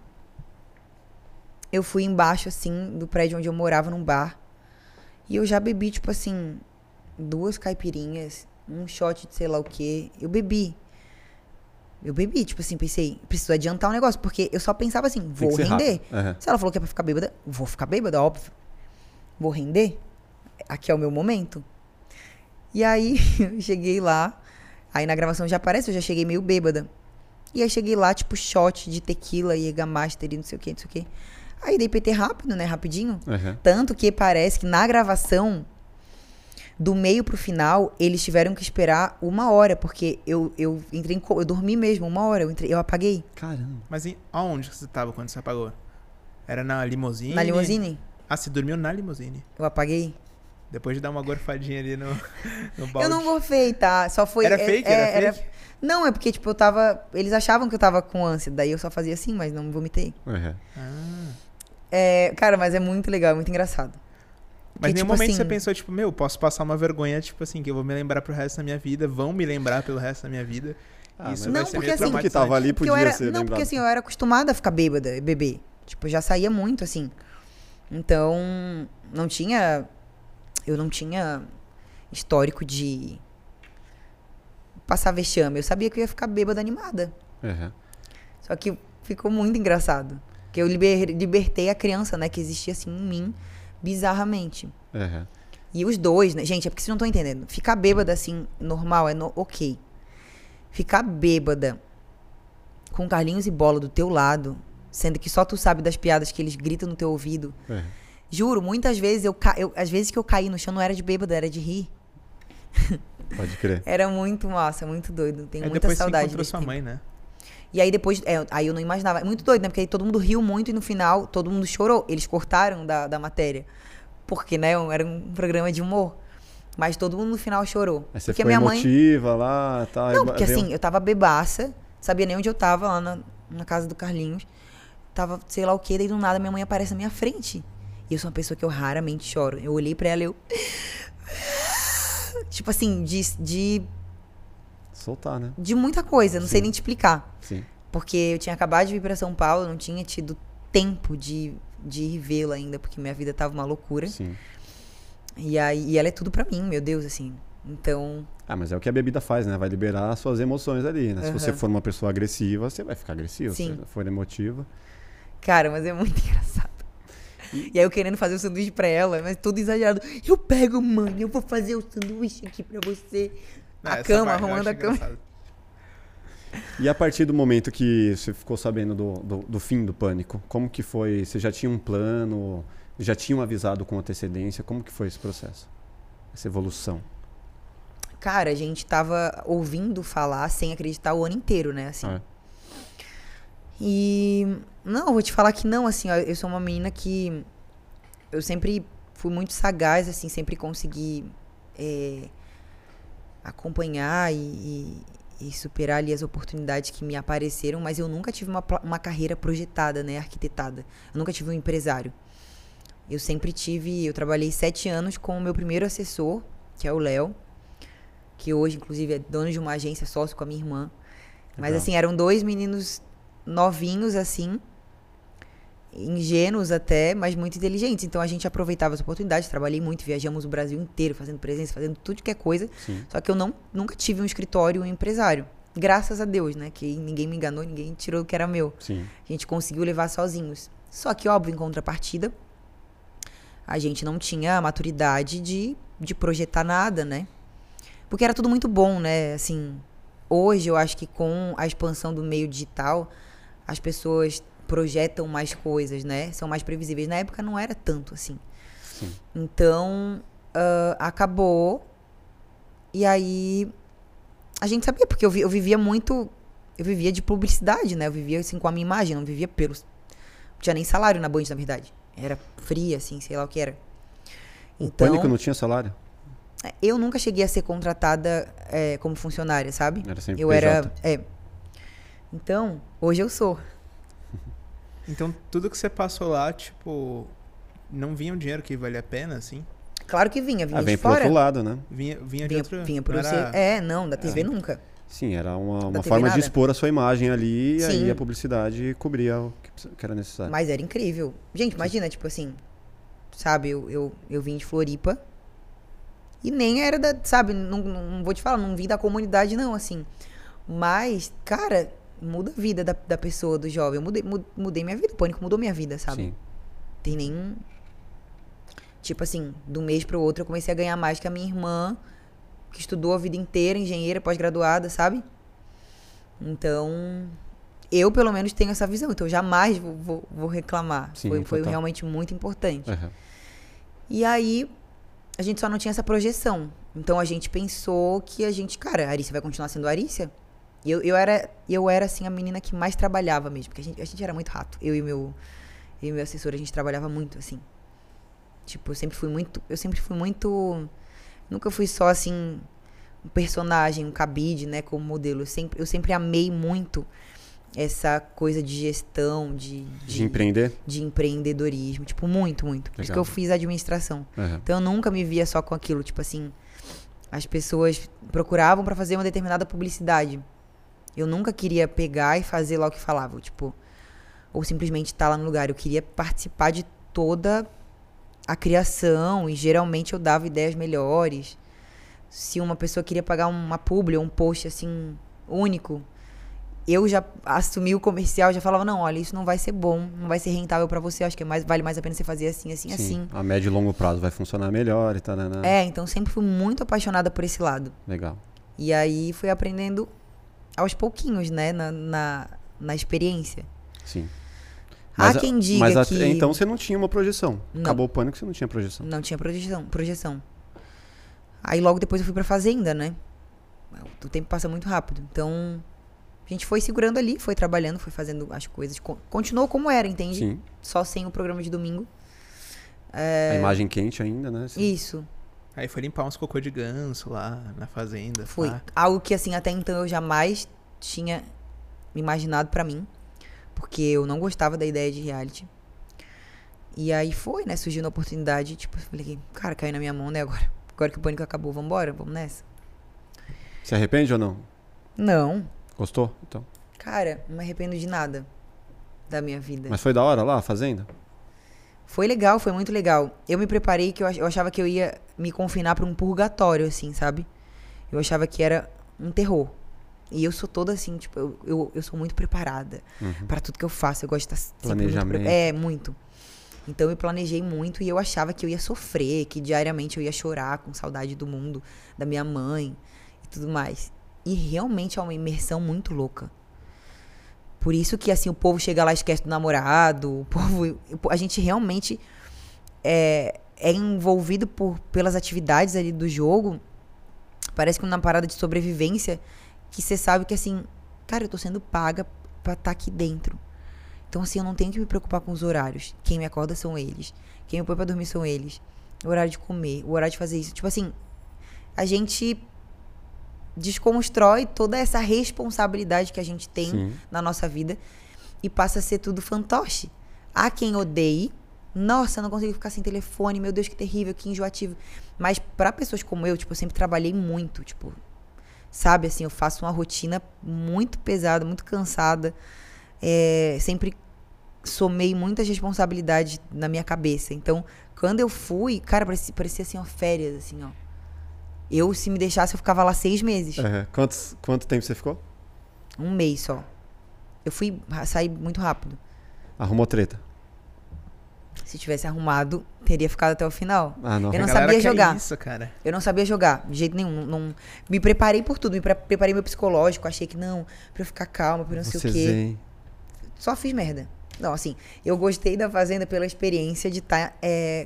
eu fui embaixo, assim, do prédio onde eu morava, num bar. E eu já bebi, tipo assim, duas caipirinhas, um shot de sei lá o quê. Eu bebi. Eu bebi, tipo assim, pensei, preciso adiantar o negócio, porque eu só pensava assim, vou render. Uhum. Se ela falou que é pra ficar bêbada, vou ficar bêbada, óbvio. Vou render. Aqui é o meu momento. E aí, eu cheguei lá. Aí na gravação já aparece, eu já cheguei meio bêbada. E aí cheguei lá, tipo, shot de tequila e Master e não sei o que, não sei o que. Aí dei PT rápido, né? Rapidinho. Uhum. Tanto que parece que na gravação, do meio pro final, eles tiveram que esperar uma hora, porque eu, eu entrei em. Eu dormi mesmo, uma hora, eu, entrei, eu apaguei. Caramba. Mas em, aonde que você tava quando você apagou? Era na limusine? Na limusine, Ah, você dormiu na limusine. eu apaguei. Depois de dar uma gorfadinha ali no, no balde. Eu não gorfei, tá? Só foi. Era é- fake? é, era fake? Não, é porque, tipo, eu tava. Eles achavam que eu tava com ânsia, daí eu só fazia assim, mas não vomitei. Uhum. Ah. É, cara, mas é muito legal, é muito engraçado. Mas em Porque, nenhum tipo momento assim- você pensou, tipo, meu, posso passar uma vergonha, tipo assim, que eu vou me lembrar pro resto da minha vida, vão me lembrar pelo resto da minha vida. Ah, Isso mas vai Não, ser porque assim- que tava ali Porque eu podia era, ser não, lembrado. porque assim, eu era acostumada a ficar bêbada, e beber. Tipo, eu já saía muito, assim. Então, não tinha. Eu não tinha histórico de passar vexame. Eu sabia que eu ia ficar bêbada animada. Uhum. Só que ficou muito engraçado. Que eu liber- libertei a criança, né, que existia assim em mim, bizarramente. Uhum. E os dois, né? Gente, é porque vocês não estão entendendo. Ficar bêbada assim, normal, é no- ok. Ficar bêbada com Carlinhos e Bola do teu lado, sendo que só tu sabe das piadas que eles gritam no teu ouvido. Uhum. Juro, muitas vezes eu, ca... eu às vezes que eu caí no chão não era de bêbada, era de rir. Pode crer. Era muito massa, muito doido. Tenho Aí muita depois você saudade encontrou sua tempo. mãe, né? E aí depois, é, aí eu não imaginava. É muito doido, né? Porque aí todo mundo riu muito e no final todo mundo chorou. Eles cortaram da, da matéria. Porque, né, era um programa de humor. Mas todo mundo no final chorou. Aí você porque ficou minha mãe. emotiva lá, tá? Não, porque veio- assim, eu tava bebaça, sabia nem onde eu tava, lá na, na casa do Carlinhos. Tava, sei lá o quê, daí do nada minha mãe aparece na minha frente. E eu sou uma pessoa que eu raramente choro. Eu olhei pra ela e eu. Tipo assim, de, de, Soltar, né? de muita coisa, não sei Sim. nem te explicar. Sim. Porque eu tinha acabado de vir pra São Paulo, não tinha tido tempo de, de ir vê-la ainda, porque minha vida tava uma loucura. Sim. E aí e ela é tudo pra mim, meu Deus, assim. Então, Ah, mas é o que a bebida faz, né? Vai liberar suas emoções ali, né? Se você for uma pessoa agressiva, você vai ficar agressivo. Sim. Se for emotiva. Cara, mas é muito engraçado. E aí eu querendo fazer o sanduíche pra ela, mas tudo exagerado. Eu pego, mãe, eu vou fazer o sanduíche aqui pra você. Ah, a cama, arrumando a cama. engraçado. E a partir do momento que você ficou sabendo do, do, do fim do pânico, como que foi? Você já tinha um plano? Já tinham avisado com antecedência? Como que foi esse processo? Essa evolução? Cara, a gente tava ouvindo falar sem acreditar o ano inteiro, né? Assim. Ah, E não, vou te falar que não, assim, ó, eu sou uma menina que eu sempre fui muito sagaz, assim, sempre consegui é, acompanhar e, e- e superar ali as oportunidades que me apareceram, mas eu nunca tive uma, uma carreira projetada, né, arquitetada. Eu nunca tive um empresário. Eu sempre tive, eu trabalhei sete anos com o meu primeiro assessor, que é o Léo, que hoje, inclusive, é dono de uma agência, sócio com a minha irmã. Mas, Legal. assim, eram dois meninos novinhos, assim, ingênuos até, mas muito inteligentes. Então, a gente aproveitava as oportunidades, trabalhei muito, viajamos o Brasil inteiro, fazendo presença, fazendo tudo que é coisa. sim. Só que eu não, nunca tive um escritório um empresário. Graças a Deus, né? Que ninguém me enganou, ninguém tirou o que era meu. Sim. A gente conseguiu levar sozinhos. Só que, óbvio, em contrapartida, a gente não tinha a maturidade de, de projetar nada, né? Porque era tudo muito bom, né? Assim, hoje eu acho que com a expansão do meio digital, as pessoas projetam mais coisas, né? São mais previsíveis. Na época não era tanto assim. Sim. Então, ah, acabou. E aí, a gente sabia, porque eu, vi- eu vivia muito. Eu vivia de publicidade, né? Eu vivia assim com a minha imagem, não vivia pelos. Não tinha nem salário na Band, na verdade. Era fria, assim, sei lá o que era. O Então, pânico não tinha salário? eu nunca cheguei a ser contratada é, como funcionária, sabe? Era sempre Eu PJ. era. É. Então, hoje eu sou. Então, tudo que você passou lá, tipo, não vinha um dinheiro que valia a pena, assim? Claro que vinha, vinha Ah, vem de pro fora. outro lado, né? Vinha, vinha de vinha, outro... vinha por não eu era-. É, não, da TV nunca. Sim, era uma, uma forma de nada. expor a sua imagem ali e aí Sim. a publicidade cobria o que, que era necessário. Mas era incrível. Gente, imagina, tipo assim, sabe, eu, eu, eu vim de Floripa e nem era da, sabe, não, não não vou te falar, não vim da comunidade não, assim. Mas, cara, muda a vida da, da pessoa, do jovem. Eu mudei, mu- mudei minha vida, o pânico mudou minha vida, sabe? Sim. Tem nem... Tipo assim, de um mês pro outro eu comecei a ganhar mais que a minha irmã, que estudou a vida inteira, engenheira, pós-graduada, sabe? Então, eu pelo menos tenho essa visão. Então, eu jamais vou, vou, vou reclamar. Sim, foi, foi realmente muito importante. Aham. E aí, a gente só não tinha essa projeção. Então, a gente pensou que a gente, cara, a Arícia vai continuar sendo a Arícia? E eu, eu, era, eu era, assim, a menina que mais trabalhava mesmo. Porque a gente, a gente era muito rato. Eu e meu, eu e meu assessor, a gente trabalhava muito, assim. Tipo, eu sempre fui muito. Eu sempre fui muito. Nunca fui só assim. Um personagem, um cabide, né? Como modelo. Eu sempre, eu sempre amei muito essa coisa de gestão, de, De empreender? de empreendedorismo. Tipo, muito, muito. Por isso que Legal. eu fiz administração. Aham. Então eu nunca me via só com aquilo. Tipo assim, as pessoas procuravam pra fazer uma determinada publicidade. Eu nunca queria pegar e fazer lá o que falava, tipo, ou simplesmente estar lá no lugar. Eu queria participar de toda a criação e geralmente eu dava ideias melhores. Se uma pessoa queria pagar uma publi ou um post assim único, eu já assumi o comercial, já falava, não, olha, isso não vai ser bom, não vai ser rentável para você, acho que é mais, vale mais a pena você fazer assim, assim, Sim, assim. A médio e longo prazo vai funcionar melhor e tal, né? né? É, então sempre fui muito apaixonada por esse lado. Legal. E aí fui aprendendo aos pouquinhos, né, na, na, na experiência. Sim. Há quem diga mas que então você não tinha uma projeção. Não. Acabou o pânico, você não tinha projeção. não tinha projeção, projeção. Aí logo depois eu fui pra fazenda, né? O tempo passa muito rápido. Então a gente foi segurando ali, foi trabalhando, foi fazendo as coisas. Con- Continuou como era, entende? Sim. Só sem o programa de domingo. A imagem quente ainda, né? Sim. Isso. Aí foi limpar uns cocô de ganso lá na fazenda. Foi. Algo que, assim, até então eu jamais tinha imaginado pra mim. Porque eu não gostava da ideia de reality. E aí foi, né? Surgiu uma oportunidade. Tipo, eu falei, cara, caiu na minha mão, né? Agora, agora que o pânico acabou, vambora, vamos nessa. Se arrepende ou não? Não. Gostou? Então. Cara, não me arrependo de nada da minha vida. Mas foi da hora lá, a fazenda? Foi legal, foi muito legal. Eu me preparei que eu, ach- eu achava que eu ia me confinar pra um purgatório, assim, sabe? Eu achava que era um terror. E eu sou toda assim, tipo, eu, eu, eu sou muito preparada Uhum. pra tudo que eu faço. Eu gosto de estar sempre muito Planejamento. É, muito. Então eu planejei muito e eu achava que eu ia sofrer, que diariamente eu ia chorar com saudade do mundo, da minha mãe e tudo mais. E realmente é uma imersão muito louca. Por isso que assim o povo chega lá e esquece do namorado, o povo, a gente realmente é, é envolvido por, pelas atividades ali do jogo. Parece que numa parada de sobrevivência que você sabe que assim, cara, eu tô sendo paga pra estar aqui dentro. Então assim, eu não tenho que me preocupar com os horários. Quem me acorda são eles. Quem me põe pra dormir são eles. O horário de comer, o horário de fazer isso. Tipo assim, a gente desconstrói toda essa responsabilidade que a gente tem Sim. na nossa vida e passa a ser tudo fantoche. Há quem odeie. Nossa, não consigo ficar sem telefone. Meu Deus, que terrível, que enjoativo. Mas pra pessoas como eu, tipo, eu sempre trabalhei muito, tipo, sabe, assim, eu faço uma rotina muito pesada, muito cansada. É, sempre somei muitas responsabilidades na minha cabeça. Então, quando eu fui, cara, parecia, parecia assim, ó, férias, assim, ó. Eu, se me deixasse, eu ficava lá seis meses. É. Quantos, quanto tempo você ficou? Um mês só. Eu fui sair muito rápido. Arrumou treta. Se tivesse arrumado, teria ficado até o final. Ah, não. Eu não sabia jogar. isso, cara. Eu não sabia jogar, de jeito nenhum. Não, não- me preparei por tudo. Me pre- preparei meu psicológico. Achei que não, pra eu ficar calma, pra eu não sei o Você quê. zen. Só fiz merda. Não, assim, eu gostei da Fazenda pela experiência de estar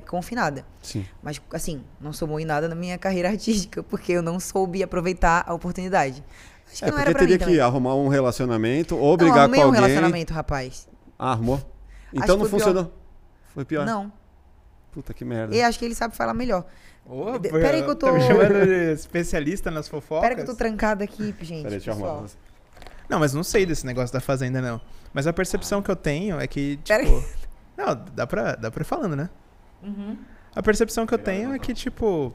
confinada. Sim. Mas, assim, não somou em nada na minha carreira artística, porque eu não soube aproveitar a oportunidade. Acho que É, não porque era pra teria mim que também. arrumar um relacionamento ou brigar arrumei com um alguém. relacionamento, rapaz. Ah, arrumou? Então não foi funcionou. Foi pior. Não. Puta que merda. E acho que ele sabe falar melhor. Peraí que eu tô- Tá me chamando de especialista nas fofocas? Espera que eu tô trancada aqui, gente. Peraí, deixa eu arrumar. Não, mas não sei desse negócio da fazenda, não. Mas a percepção que eu tenho é que, tipo. Não, dá pra, dá pra ir falando, né? Uhum. A percepção que eu tenho é que, tipo,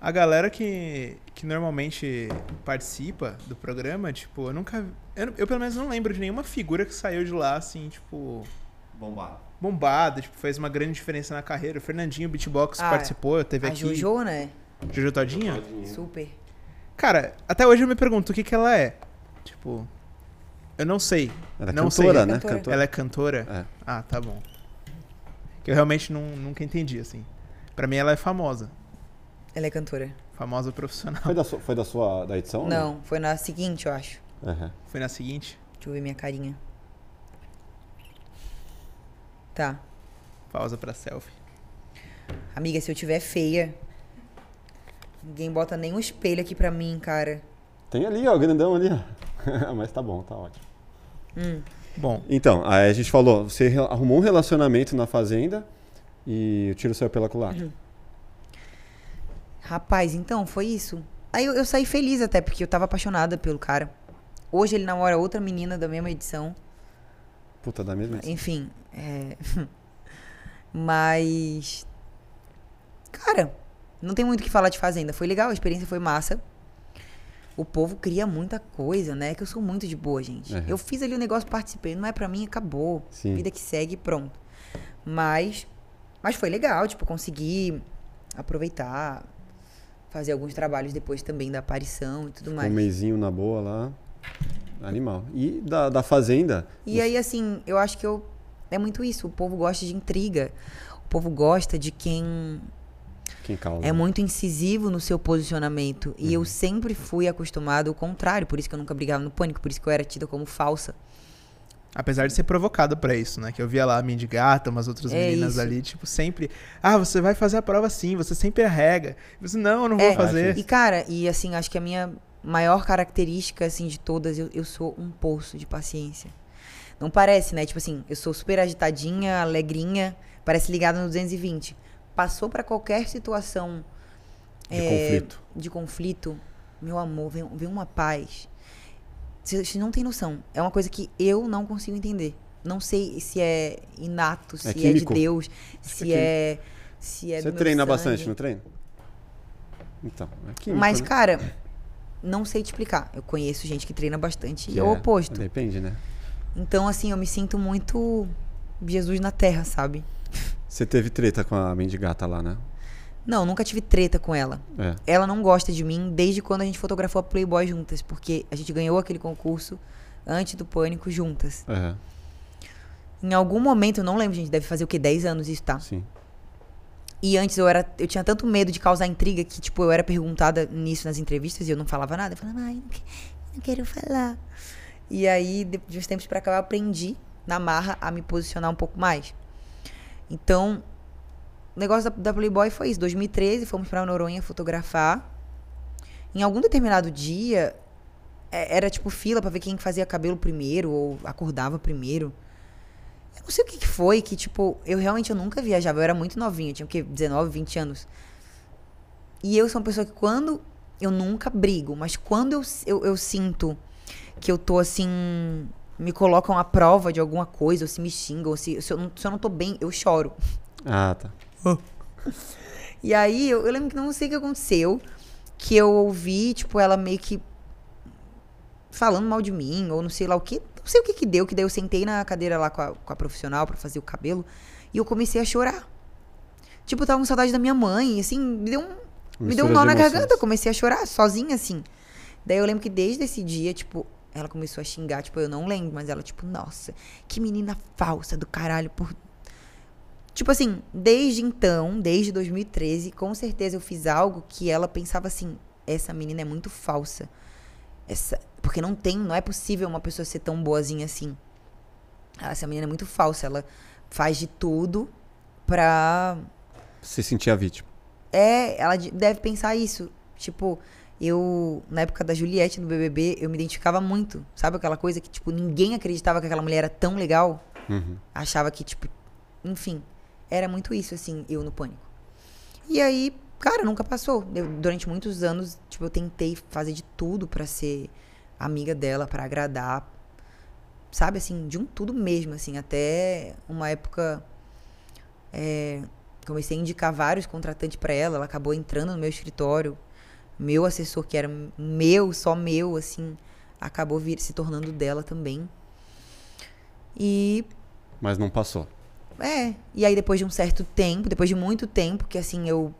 a galera que, que normalmente participa do programa, tipo, eu nunca. Eu, eu pelo menos não lembro de nenhuma figura que saiu de lá, assim, tipo, Bombado. bombada, tipo, fez uma grande diferença na carreira. O Fernandinho Beatbox Ah, participou, teve A aqui. Jojo, né? Jojo Todinha? Super. Cara, até hoje eu me pergunto o que que ela é. Tipo, eu não sei. Ela é Não cantora, sei. né? Cantora. Cantora. Ela é cantora? É. Ah, tá bom. Que eu realmente não, nunca entendi, assim. Pra mim ela é famosa. Ela é cantora. Famosa profissional. Foi da sua, foi da sua da edição? Não, foi na seguinte, eu acho. Aham. Foi na seguinte. Deixa eu ver minha carinha. Tá. Pausa pra selfie. Amiga, se eu tiver feia, ninguém bota nem um espelho aqui pra mim, cara. Tem ali, ó, grandão ali, ó. Mas tá bom, tá ótimo. Hum. Bom, Então, aí a gente falou, você arrumou um relacionamento na fazenda e o tiro saiu pela culatra. Rapaz, então, foi isso. Aí eu, eu saí feliz até, porque eu tava apaixonada pelo cara. Hoje ele namora outra menina da mesma edição. Puta, da mesma edição. Enfim, é... Mas... Cara, não tem muito o que falar de Fazenda. Foi legal, a experiência foi massa. O povo cria muita coisa, né? Que eu sou muito de boa, gente. Uhum. Eu fiz ali o negócio, participei. Não é pra mim, acabou. Sim. Vida que segue, pronto. Mas, mas foi legal, tipo, consegui aproveitar, fazer alguns trabalhos depois também da aparição e tudo Um mais. mesinho na boa lá. Animal. E da, da Fazenda? E aí, assim, eu acho que eu. É muito isso. O povo gosta de intriga. O povo gosta de quem? É muito incisivo no seu posicionamento. E eu sempre fui acostumado ao contrário. Por isso que eu nunca brigava no pânico. Por isso que eu era tida como falsa. Apesar de ser provocado pra isso, né? Que eu via lá a Mindy Gata, umas outras É meninas isso. ali, tipo, sempre. Ah, você vai fazer a prova sim, você sempre arrega. E Você, não, eu não vou É, fazer. E, cara, e assim, acho que a minha maior característica, assim, de todas, eu, eu sou um poço de paciência. Não parece, né? Tipo assim, eu sou super agitadinha, alegrinha, parece ligada no 220. Passou pra qualquer situação De é, conflito. de conflito, meu amor, vem, vem uma paz. Vocês não tem noção. É uma coisa que eu não consigo entender. Não sei se é inato, se é, de químico. Deus, se é é, se é Você treina sangue. bastante no treino? Então, é químico, Mas, né? cara, não sei te explicar. Eu conheço gente que treina bastante Que e é o oposto. Depende, né? Então, assim, eu me sinto muito Jesus na Terra, sabe? Você teve treta com a mendigata lá, né? Não, nunca tive treta com ela. É. Ela não gosta de mim desde quando a gente fotografou a Playboy juntas, porque a gente ganhou aquele concurso antes do Pânico juntas. É, Em algum momento, eu não lembro, gente, deve fazer o quê? 10 anos isso, tá? sim. E antes eu era, eu tinha tanto medo de causar intriga que, tipo, eu era perguntada nisso nas entrevistas e eu não falava nada. Eu falava, ai, não, que- não quero falar. E aí, de, de uns tempos pra cá, eu aprendi na marra a me posicionar um pouco mais. Então, o negócio da, da Playboy foi isso. 2013, fomos pra Noronha fotografar. Em algum determinado dia, é- era tipo fila pra ver quem fazia cabelo primeiro ou acordava primeiro. Eu não sei o que, que foi, que, tipo, eu realmente eu nunca viajava. Eu era muito novinha, tinha o quê? 19, 20 anos. E eu sou uma pessoa que quando. Eu nunca brigo, mas quando eu, eu, eu sinto que eu tô assim. Me colocam à prova de alguma coisa, ou se me xingam, ou se, se, eu, não, se eu não tô bem, eu choro. Ah, tá. E aí, eu, eu lembro que não sei o que aconteceu, que eu ouvi, tipo, ela meio que falando mal de mim, ou não sei lá o que. Não sei o que que deu, que daí eu sentei na cadeira lá com a, com a profissional pra fazer o cabelo, e eu comecei a chorar. Tipo, eu tava com saudade da minha mãe, assim, me deu um, me deu um nó na emoções. garganta, comecei a chorar sozinha, assim. Daí eu lembro que desde esse dia, tipo, ela começou a xingar, tipo, eu não lembro, mas ela, tipo, nossa, que menina falsa do caralho, por Tipo assim, desde então, desde 2013, com certeza eu fiz algo que ela pensava assim: essa menina é muito falsa. Essa, porque não tem, não é possível uma pessoa ser tão boazinha assim. Ah, Essa menina é muito falsa, ela faz de tudo pra. Você sentia a vítima. É, ela de- deve pensar isso. Tipo, eu, na época da Juliette no BBB, eu me identificava muito. Sabe aquela coisa que, tipo, ninguém acreditava que aquela mulher era tão legal? Uhum. achava que, tipo, enfim, era muito isso, assim, eu no pânico. E aí, cara, nunca passou. Eu, durante muitos anos, tipo, eu tentei fazer de tudo pra ser amiga dela, pra agradar. Sabe, assim, de um tudo mesmo, assim, até uma época. é, comecei a indicar vários contratantes pra ela, ela acabou entrando no meu escritório. Meu assessor, que era meu, só meu, assim, acabou vir, se tornando dela também. E Mas não passou. é, e aí depois de um certo tempo, depois de muito tempo, que assim, eu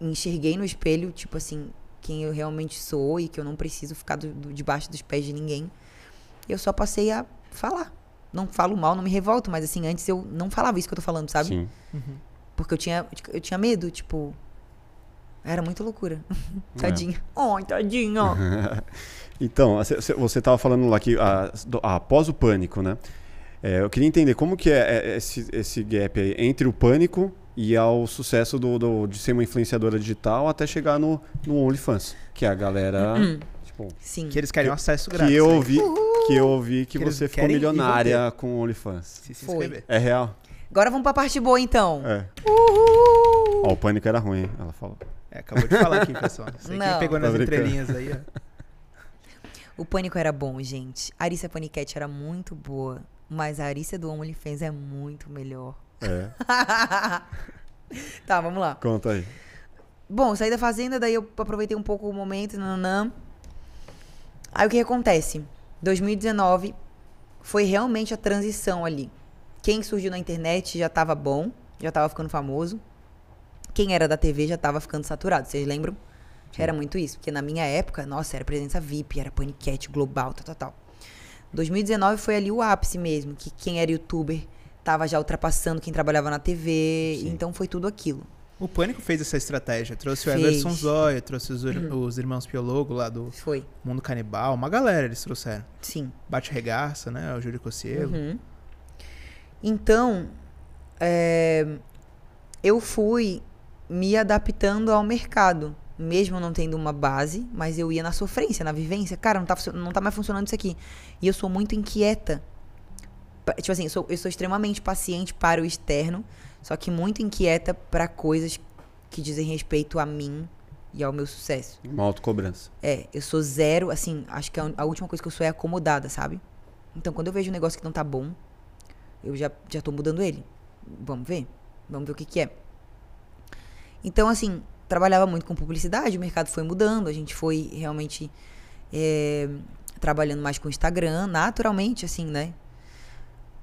enxerguei no espelho, tipo assim, quem eu realmente sou e que eu não preciso ficar do- do- debaixo dos pés de ninguém, eu só passei a falar. Não falo mal, não me revolto, mas assim, antes eu não falava isso que eu tô falando, sabe? Sim. Porque eu tinha, eu tinha medo, tipo. Era muita loucura. É. Tadinha. Ai, tadinha. Então, você- estava falando lá que do- ah, após o pânico, né? É, eu queria entender como que é é, esse, esse gap aí entre o pânico e ao sucesso do, do- de ser uma influenciadora digital até chegar no, no OnlyFans, que a galera, tipo, Sim. Que eles querem um acesso grátis. que eu aí. ouvi, que eu ouvi que Que você ficou milionária com o OnlyFans. Se, se Foi. inscrever. É real? Agora vamos pra parte boa, então. É. Uhul! Ó, o pânico era ruim, hein? ela falou. É, acabou de falar aqui, pessoal. Sei quem Não. pegou Tô nas brincando. entrelinhas aí, ó. O Pânico era bom, gente. A Arícia Paniquete era muito boa. Mas a Arícia do OnlyFans é muito melhor. É. tá, vamos lá. Conta aí. Bom, saí da fazenda, daí eu aproveitei um pouco o momento, nananã. Aí o que acontece? 2019 foi realmente a transição ali. Quem surgiu na internet já tava bom, já tava ficando famoso. Quem era da TV já tava ficando saturado, vocês lembram? Era muito isso, porque na minha época, nossa, era presença VIP, era paniquete global, tal, tal, tal. 2019 foi ali o ápice mesmo, que quem era youtuber tava já ultrapassando quem trabalhava na TV, Sim. então foi tudo aquilo. O Pânico fez essa estratégia. Trouxe o Fez. Everson Zóia, trouxe os, ir- os irmãos Piologo lá do Foi, Mundo Canibal. Uma galera eles trouxeram. sim. Bate Regaça, né? O Júlio Cossielo. Uhum. Então, é, eu fui me adaptando ao mercado, mesmo não tendo uma base, mas eu ia na sofrência, na vivência. Cara, não tá, não tá mais funcionando isso aqui. E eu sou muito inquieta. Tipo assim, eu sou, eu sou extremamente paciente para o externo, só que muito inquieta para coisas que dizem respeito a mim e ao meu sucesso. Uma autocobrança. É, eu sou zero, assim, acho que a, a última coisa que eu sou é acomodada, sabe? Então, quando eu vejo um negócio que não tá bom, eu já, já tô mudando ele. Vamos ver? Vamos ver o que que é. Então, assim, trabalhava muito com publicidade, o mercado foi mudando, a gente foi realmente é, trabalhando mais com o Instagram, naturalmente, assim, né?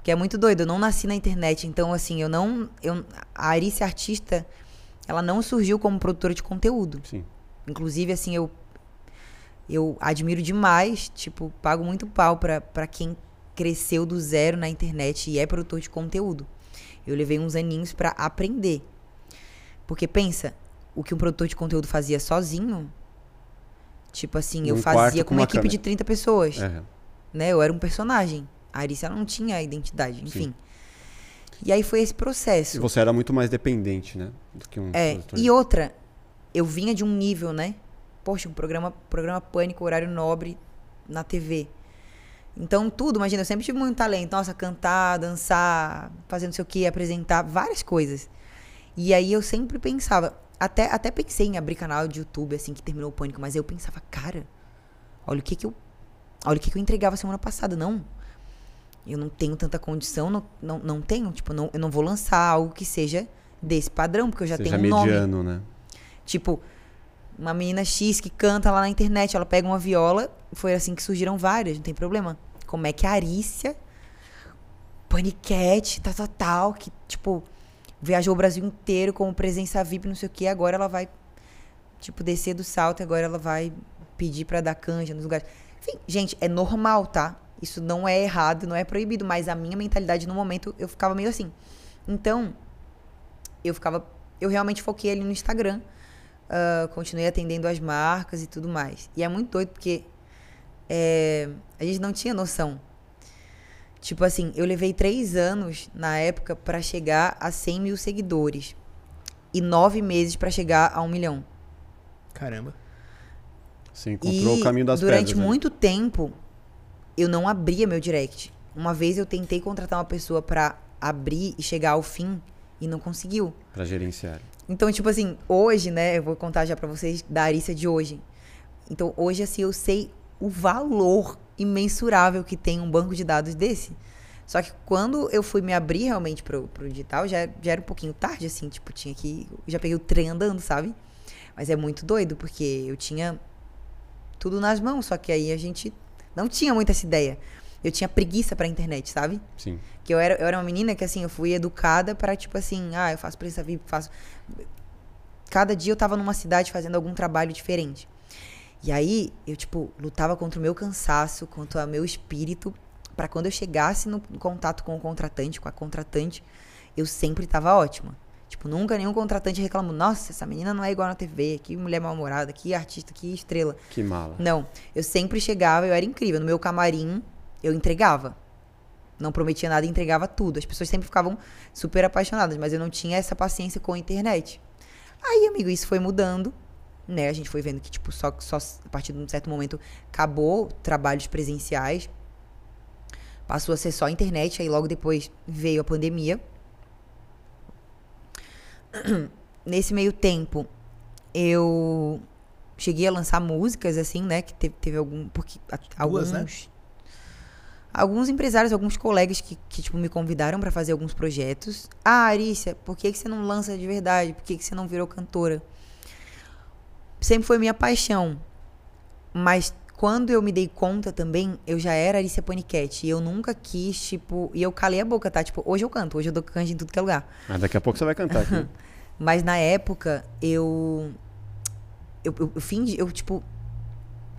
Que é muito doido, eu não nasci na internet, então, assim, eu não... Eu, a Arice Artista, ela não surgiu como produtora de conteúdo. Sim. Inclusive, assim, eu eu admiro demais, tipo, pago muito pau pra quem cresceu do zero na internet e é produtor de conteúdo. Eu levei uns aninhos pra aprender. Porque pensa, o que um produtor de conteúdo fazia sozinho, tipo assim, eu fazia com uma uma equipe câmera. de 30 pessoas, É. né? Eu era um personagem. A Arissa não tinha identidade, enfim. E aí foi esse processo. E você era muito mais dependente, né? Do que um É, produtor. e outra, eu vinha de um nível, né? Poxa, um programa, programa Pânico, horário nobre na TV. Então, tudo, imagina, eu sempre tive muito talento. Nossa, cantar, dançar, fazer não sei o que, apresentar, várias coisas. E aí eu sempre pensava, até, até pensei em abrir canal de YouTube, assim, que terminou o Pânico, mas eu pensava, cara, olha o que que eu, olha o que que eu entregava semana passada. Não, eu não tenho tanta condição, não, não, não tenho, tipo, não, eu não vou lançar algo que seja desse padrão, porque eu já Seja tenho um nome. mediano, né? Tipo, uma menina X que canta lá na internet, ela pega uma viola, foi assim que surgiram várias, não tem problema. Como é que a Arícia, Paniquete, tal, tal, tal, que, tipo, viajou o Brasil inteiro como presença VIP, não sei o que, agora ela vai, tipo, descer do salto agora ela vai pedir pra dar canja nos lugares. Enfim, gente, é normal, tá? Isso não é errado, não é proibido, mas a minha mentalidade no momento eu ficava meio assim. Então, eu ficava. Eu realmente foquei ali no Instagram. ah, continuei atendendo as marcas e tudo mais. E é muito doido porque é, a gente não tinha noção. Tipo assim, eu levei três anos na época pra chegar a 100 mil seguidores. E nove meses pra chegar a um milhão. Caramba. Você encontrou e o caminho das durante pedras. né? muito tempo, eu não abria meu direct. Uma vez eu tentei contratar uma pessoa pra abrir e chegar ao fim e não conseguiu. Pra gerenciar. Então, tipo assim, hoje, né, eu vou contar já pra vocês da Arícia de hoje. Então, hoje, assim, eu sei o valor imensurável que tem um banco de dados desse. Só que quando eu fui me abrir realmente pro, pro digital, já, já era um pouquinho tarde, assim, tipo, tinha que. Já peguei o trem andando, sabe? Mas é muito doido, porque eu tinha tudo nas mãos, só que aí a gente não tinha muita essa ideia. Eu tinha preguiça pra internet, sabe? Sim. Que eu era, eu era uma menina que, assim, eu fui educada pra, tipo assim, ah, eu faço presença VIP, faço. Cada dia eu tava numa cidade fazendo algum trabalho diferente. E aí, eu, tipo, lutava contra o meu cansaço, contra o meu espírito, pra quando eu chegasse no contato com o contratante, com a contratante, eu sempre tava ótima. Tipo, nunca nenhum contratante reclamou, nossa, essa menina não é igual na TV, que mulher mal-humorada, que artista, que estrela. Que mala. Não, eu sempre chegava, eu era incrível. No meu camarim, eu entregava. Não prometia nada e entregava tudo. As pessoas sempre ficavam super apaixonadas, mas eu não tinha essa paciência com a internet. Aí, amigo, isso foi mudando, né? A gente foi vendo que, tipo, só, só a partir de um certo momento acabou trabalhos presenciais. Passou a ser só internet, aí logo depois veio a pandemia. Nesse meio tempo, eu cheguei a lançar músicas, assim, né? Que teve, teve algum. Porque a- alguns. né? Alguns empresários, alguns colegas que, que tipo, me convidaram pra fazer alguns projetos. Ah, Arícia, por que, que você não lança de verdade? Por que, que você não virou cantora? Sempre foi minha paixão. Mas quando eu me dei conta também, eu já era Alicia Paniquete. E eu nunca quis, tipo. E eu calei a boca, tá? Tipo, hoje eu canto, hoje eu dou canja em tudo que é lugar. Mas daqui a pouco você vai cantar aqui. Mas na época, eu. Eu, eu, eu fingi, eu, tipo.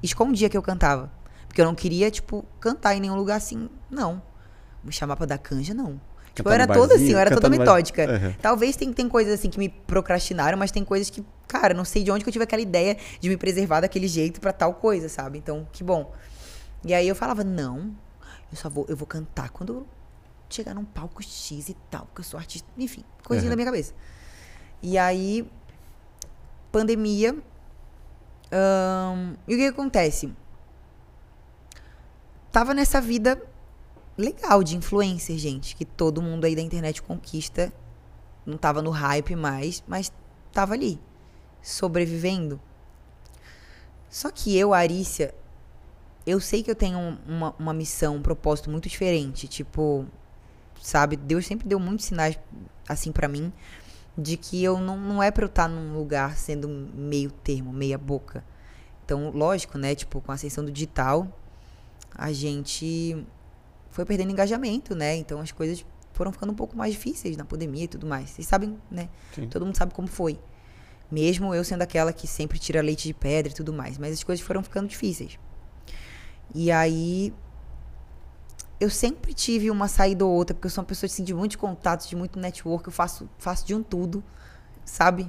Escondia que eu cantava. Porque eu não queria, tipo, cantar em nenhum lugar assim. Não. Me chamar pra dar canja, não. Tipo, eu era toda assim, eu era toda metódica. Uhum. Talvez tem, tem coisas assim que me procrastinaram, mas tem coisas que, cara, não sei de onde que eu tive aquela ideia de me preservar daquele jeito pra tal coisa, sabe? Então, que bom. E aí eu falava, não, eu só vou, eu vou cantar quando chegar num palco X e tal, porque eu sou artista, enfim, coisinha Uhum. da minha cabeça. E aí, pandemia. ahn, e o que acontece? Tava nessa vida legal de influencer, gente, que todo mundo aí da internet conquista. Não tava no hype mais, mas tava ali, sobrevivendo. Só que eu, Arícia, eu sei que eu tenho um- uma, uma missão, um propósito muito diferente. Tipo, sabe? Deus sempre deu muitos sinais, assim, pra mim, de que eu não, não é pra eu estar num lugar sendo meio termo, meia boca. Então, lógico, né? Tipo, com a ascensão do digital, a gente foi perdendo engajamento, né? Então as coisas foram ficando um pouco mais difíceis na pandemia e tudo mais. Vocês sabem, né? Sim. Todo mundo sabe como foi. Mesmo eu sendo aquela que sempre tira leite de pedra e tudo mais. Mas as coisas foram ficando difíceis. E aí. Eu sempre tive uma saída ou outra, porque eu sou uma pessoa assim, de muitos contatos, de muito network. Eu faço, faço de um tudo, sabe?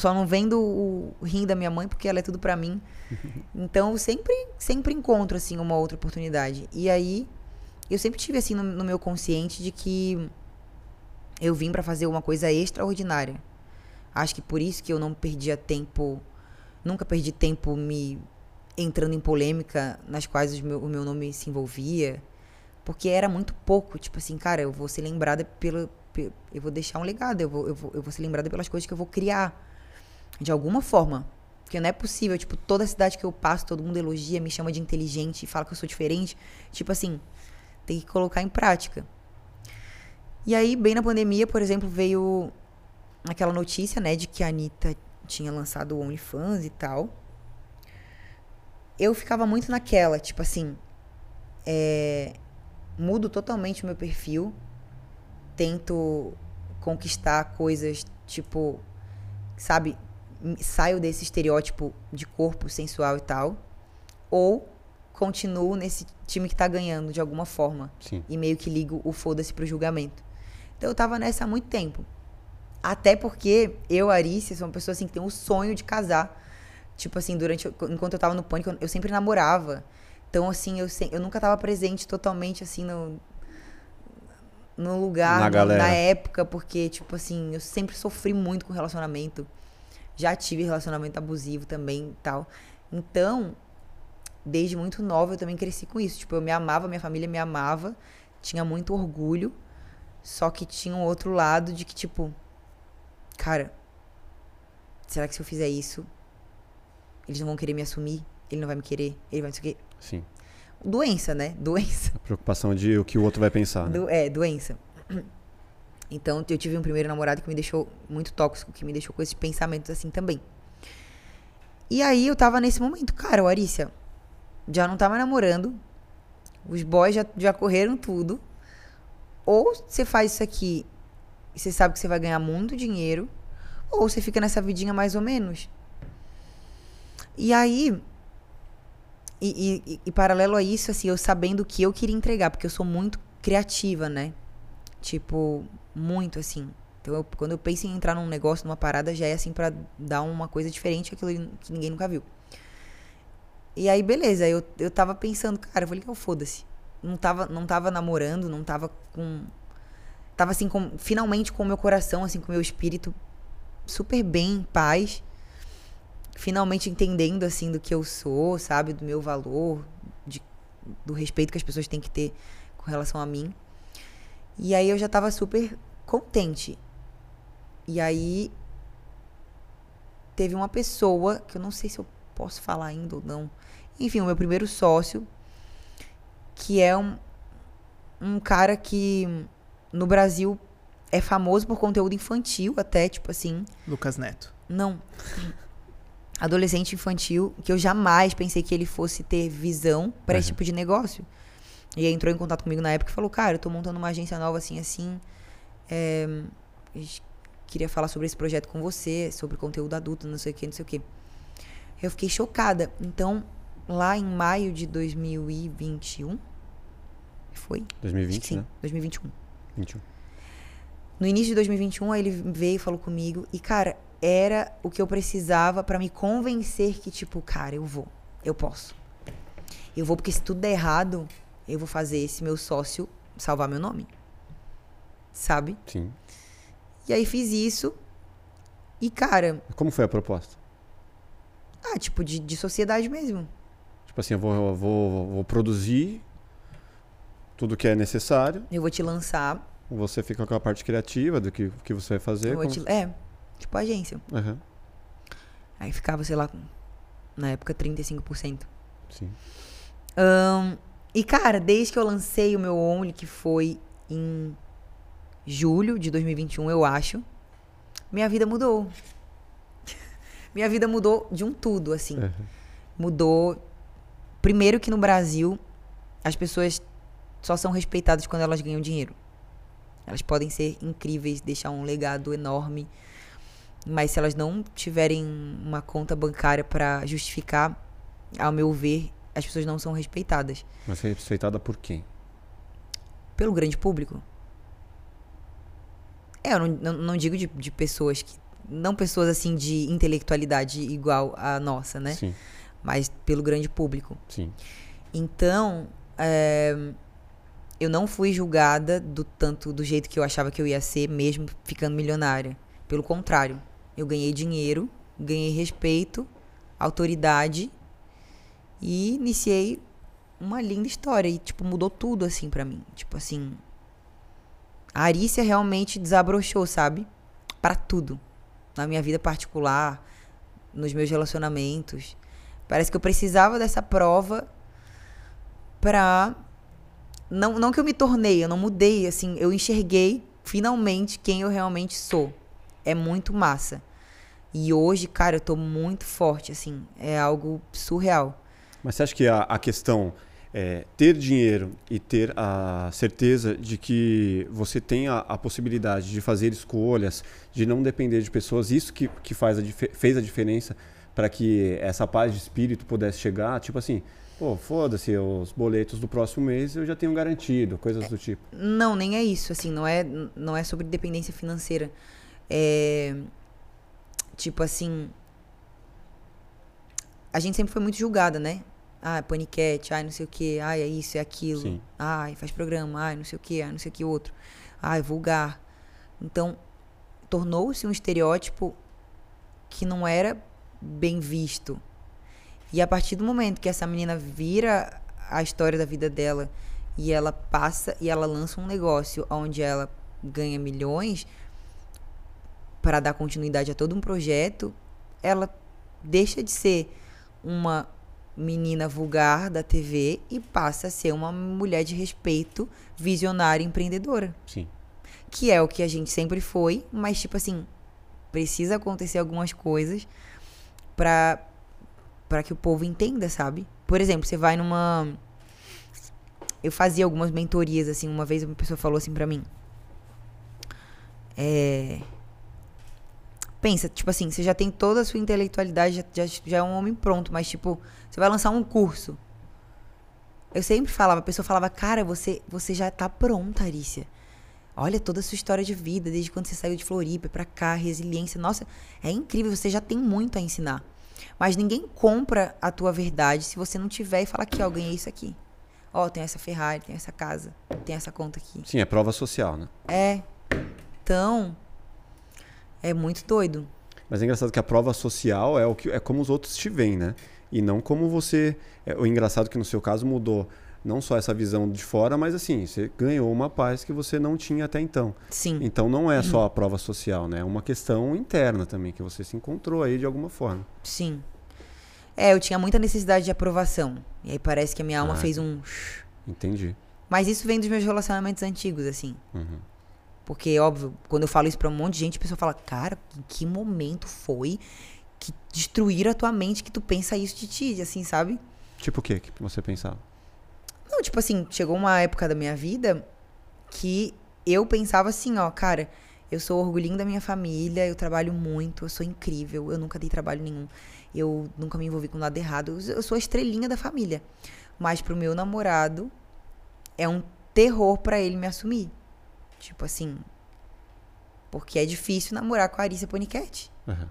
Só não vendo o rim da minha mãe, porque ela é tudo pra mim. Então, eu sempre, sempre encontro, assim, uma outra oportunidade. E aí, eu sempre tive, assim, no, no meu consciente de que eu vim pra fazer uma coisa extraordinária. Acho que por isso que eu não perdia tempo, nunca perdi tempo me entrando em polêmica nas quais os meu- o meu nome se envolvia. Porque era muito pouco, tipo assim, cara, eu vou ser lembrada pelo. pe- Eu vou deixar um legado, eu vou, eu, vou, eu vou ser lembrada pelas coisas que eu vou criar. De alguma forma. Porque não é possível, tipo, toda cidade que eu passo, todo mundo elogia, me chama de inteligente, fala que eu sou diferente. Tipo assim, tem que colocar em prática. E aí, bem na pandemia, por exemplo, veio aquela notícia, né, de que a Anitta tinha lançado o OnlyFans e tal. Eu ficava muito naquela, tipo assim, é, mudo totalmente o meu perfil, tento conquistar coisas, tipo, sabe, saio desse estereótipo de corpo sensual e tal, ou continuo nesse time que tá ganhando de alguma forma Sim. e meio que ligo o foda-se pro julgamento. Então eu tava nessa há muito tempo. Até porque eu, Arícia, sou uma pessoa assim que tem um sonho de casar. Tipo assim, durante enquanto eu tava no pânico, eu- sempre namorava. Então assim, eu eu nunca tava presente totalmente assim no no lugar, Na no- na época, porque tipo assim, eu sempre sofri muito com relacionamento. Já tive relacionamento abusivo também e tal. Então, desde muito nova eu também cresci com isso. Tipo, eu me amava, minha família me amava, tinha muito orgulho, só que tinha um outro lado de que, tipo, cara, será que se eu fizer isso, eles não vão querer me assumir? Ele não vai me querer? Ele vai não sei o quê. Sim. Doença, né? Doença. A preocupação de o que o outro vai pensar. né? Do- é, doença. Então, eu tive um primeiro namorado que me deixou muito tóxico, que me deixou com esses pensamentos assim também. E aí eu tava nesse momento, cara, Arícia já não tava namorando, os boys já, já correram tudo. Ou você faz isso aqui e você sabe que você vai ganhar muito dinheiro, ou você fica nessa vidinha mais ou menos. E aí, e, e- e paralelo a isso, assim, eu sabendo que eu queria entregar, porque eu sou muito criativa, né? Tipo, muito assim. Então, eu- quando eu penso em entrar num negócio, numa parada, já é assim pra dar uma coisa diferente, aquilo que ninguém nunca viu. E aí, beleza, eu, eu tava pensando, cara, eu vou ligar o foda-se. Não tava, não tava namorando, não tava com. Tava assim, com, finalmente com o meu coração, assim, com o meu espírito super bem, em paz finalmente entendendo assim do que eu sou, sabe, do meu valor, de- do respeito que as pessoas têm que ter com relação a mim. E aí eu já tava super contente. E aí teve uma pessoa que eu não sei se eu posso falar ainda ou não. Enfim, o meu primeiro sócio, que é um, um cara que no Brasil é famoso por conteúdo infantil até, tipo assim, Lucas Neto. não. adolescente infantil que eu jamais pensei que ele fosse ter visão para esse Uhum. tipo de negócio. E aí entrou em contato comigo na época e falou: Cara, eu tô montando uma agência nova assim, assim. É, queria falar sobre esse projeto com você, sobre conteúdo adulto, não sei o que, não sei o que. Eu fiquei chocada. Então, lá em maio de 2021, foi? Acho que 2020, sim, né? 2021. 21. No início de 2021, aí ele veio e falou comigo. E, cara, era o que eu precisava pra me convencer que, tipo, cara, eu vou. Eu posso. Eu vou, porque se tudo der errado, eu vou fazer esse meu sócio salvar meu nome. Sabe? Sim. E aí fiz isso. E, cara, Como foi a proposta? Ah, tipo, de, de sociedade mesmo. Tipo assim, eu vou, eu vou, vou produzir tudo que é necessário. Eu vou te lançar. Você fica com a parte criativa do que, que você vai fazer. Eu vou como- te, é, tipo agência. Aham, Aí ficava, sei lá, na época, 35%. sim. Ahn, e, cara, desde que eu lancei o meu Only, que foi em julho de 2021, eu acho, minha vida mudou. Minha vida mudou de um tudo, assim. Aham. Mudou. Primeiro que no Brasil, as pessoas só são respeitadas quando elas ganham dinheiro. Elas podem ser incríveis, deixar um legado enorme, mas se elas não tiverem uma conta bancária pra justificar, ao meu ver, as pessoas não são respeitadas Mas foi respeitada por quem? pelo grande público. É, eu não, não, não digo de, de pessoas que. Não pessoas assim de intelectualidade igual a nossa, né? Sim, Mas pelo grande público. sim. Então, é, eu não fui julgada do tanto do jeito que eu achava que eu ia ser, mesmo ficando milionária. Pelo contrário, eu ganhei dinheiro, ganhei respeito, autoridade e iniciei uma linda história e tipo mudou tudo assim pra mim. Tipo assim, a Arícia realmente desabrochou, sabe? Pra tudo. Na minha vida particular, nos meus relacionamentos. Parece que eu precisava dessa prova pra. Não, não que eu me tornei, eu não mudei, assim, eu enxerguei finalmente quem eu realmente sou. É muito massa. E hoje, cara, eu tô muito forte, assim, é algo surreal. Mas você acha que a, a questão é ter dinheiro e ter a certeza de que você tem a, a possibilidade de fazer escolhas, de não depender de pessoas, isso que, que faz a, fez a diferença para que essa paz de espírito pudesse chegar? Tipo assim, pô, foda-se, os boletos do próximo mês eu já tenho garantido, coisas do tipo. Não, nem é isso, assim, não é, não é sobre dependência financeira. É. Tipo assim. A gente sempre foi muito julgada, né? Ah, paniquete, ai, não sei o que, ai, é isso, é aquilo. Sim. Ai, faz programa, ai, não sei o que, ai, não sei o que outro. Ai, vulgar. Então, tornou-se um estereótipo que não era bem visto. E a partir do momento que essa menina vira a história da vida dela e ela passa e ela lança um negócio onde ela ganha milhões para dar continuidade a todo um projeto, ela deixa de ser uma menina vulgar da TV e passa a ser uma mulher de respeito, visionária, empreendedora, Sim. que é o que a gente sempre foi, mas tipo assim, precisa acontecer algumas coisas para para que o povo entenda, sabe? Por exemplo, você vai numa eu fazia algumas mentorias assim, uma vez uma pessoa falou assim pra mim, é pensa, tipo assim, você já tem toda a sua intelectualidade, já, já, já é um homem pronto, mas tipo, você vai lançar um curso. Eu sempre falava, a pessoa falava, cara, você, você já tá pronta, Arícia. Olha toda a sua história de vida, desde quando você saiu de Floripa pra cá, resiliência. Nossa, é incrível, você já tem muito a ensinar. Mas ninguém compra a tua verdade se você não tiver e falar aqui, ó, ganhei isso aqui. Ó, tem essa Ferrari, tem essa casa, tem essa conta aqui. Sim, é prova social, né? É. Então, é muito doido. Mas é engraçado que a prova social é o que é como os outros te veem, né? E não como você. É, o engraçado que no seu caso mudou não só essa visão de fora, mas assim, você ganhou uma paz que você não tinha até então. Sim. Então não é só a prova social, né? É uma questão interna também, que você se encontrou aí de alguma forma. Sim. É, eu tinha muita necessidade de aprovação. E aí parece que a minha alma Ah. fez um. Entendi. Mas isso vem dos meus relacionamentos antigos, assim. Uhum. Porque, óbvio, quando eu falo isso pra um monte de gente, a pessoa fala, cara, em que momento foi que destruíram a tua mente que tu pensa isso de ti, assim, sabe? Tipo o quê que você pensava? Não, tipo assim, chegou uma época da minha vida que eu pensava assim, ó, cara, eu sou o orgulhinho da minha família, eu trabalho muito, eu sou incrível, eu nunca dei trabalho nenhum, eu nunca me envolvi com nada errado, eu sou a estrelinha da família. Mas pro meu namorado é um terror para ele me assumir. Tipo assim, porque é difícil namorar com a Arissa Poniquete. Uhum.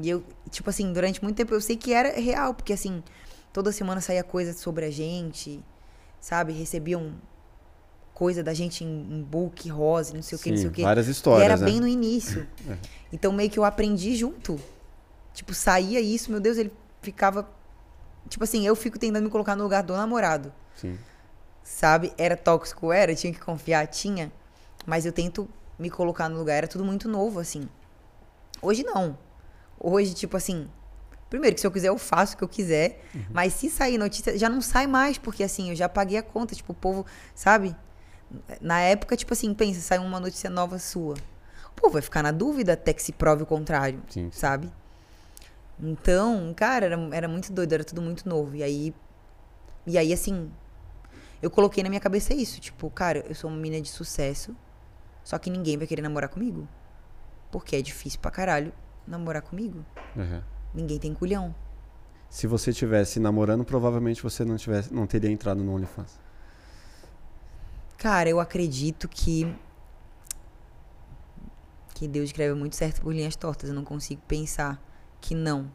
E eu, tipo assim, durante muito tempo eu sei que era real, porque assim, toda semana saía coisa sobre a gente, sabe? Recebiam coisa da gente em, em book, rosa, não sei o que, não sei o que. Várias histórias. E era né? bem no início. É. Então meio que eu aprendi junto. Tipo, saía isso, meu Deus, ele ficava. Tipo assim, eu fico tentando me colocar no lugar do namorado. Sim. Sabe? Era tóxico, era, tinha que confiar, tinha. Mas eu tento me colocar no lugar, era tudo muito novo, assim. Hoje não. Hoje, tipo assim, primeiro que se eu quiser eu faço o que eu quiser, Uhum. mas se sair notícia, já não sai mais, porque assim, eu já paguei a conta, tipo, o povo, sabe? Na época, tipo assim, pensa, sai uma notícia nova sua. O povo vai ficar na dúvida até que se prove o contrário, Sim. sabe? Então, cara, era, era muito doido, era tudo muito novo. E aí, e aí, assim, eu coloquei na minha cabeça isso, tipo, cara, eu sou uma menina de sucesso, só que ninguém vai querer namorar comigo. Porque é difícil pra caralho namorar comigo. Uhum. Ninguém tem culhão. Se você tivesse namorando, provavelmente você não, tivesse, não teria entrado no OnlyFans. Cara, eu acredito que. Que Deus escreve muito certo por linhas tortas. Eu não consigo pensar que não.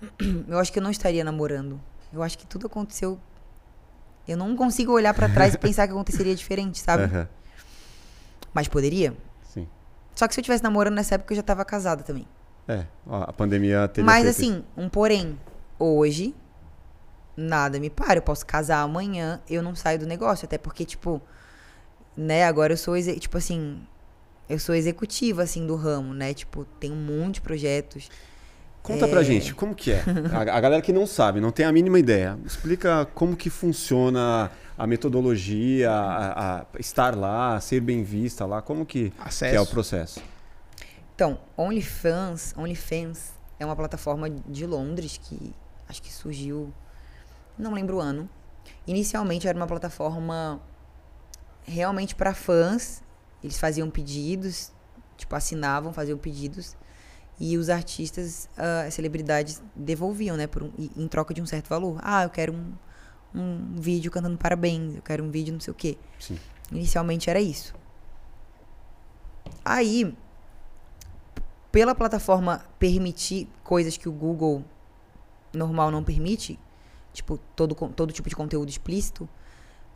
Eu acho que eu não estaria namorando. Eu acho que tudo aconteceu. Eu não consigo olhar pra trás e pensar que aconteceria diferente, sabe? Uhum. Mas poderia. Sim. Só que se eu estivesse namorando nessa época, eu já tava casada também. É, ó, a pandemia teria Mas assim, um porém. Hoje, nada me para. Eu posso casar amanhã, eu não saio do negócio. Até porque, tipo, né, agora eu sou, tipo assim, eu sou executiva, assim, do ramo, né? Tipo, tem um monte de projetos. Conta É. pra gente, como que é? A, a galera que não sabe, não tem a mínima ideia. Explica como que funciona a metodologia, a, a estar lá, ser bem vista lá, como que, que é o processo. Então, OnlyFans, OnlyFans é uma plataforma de Londres que acho que surgiu, não lembro o ano. Inicialmente era uma plataforma realmente para fãs. Eles faziam pedidos, tipo assinavam, faziam pedidos e os artistas, ah, as celebridades devolviam, né, por um- em troca de um certo valor. Ah, eu quero um, um vídeo cantando parabéns, eu quero um vídeo não sei o quê. Sim. Inicialmente era isso. Aí, pela plataforma permitir coisas que o Google normal não permite, tipo todo, todo tipo de conteúdo explícito,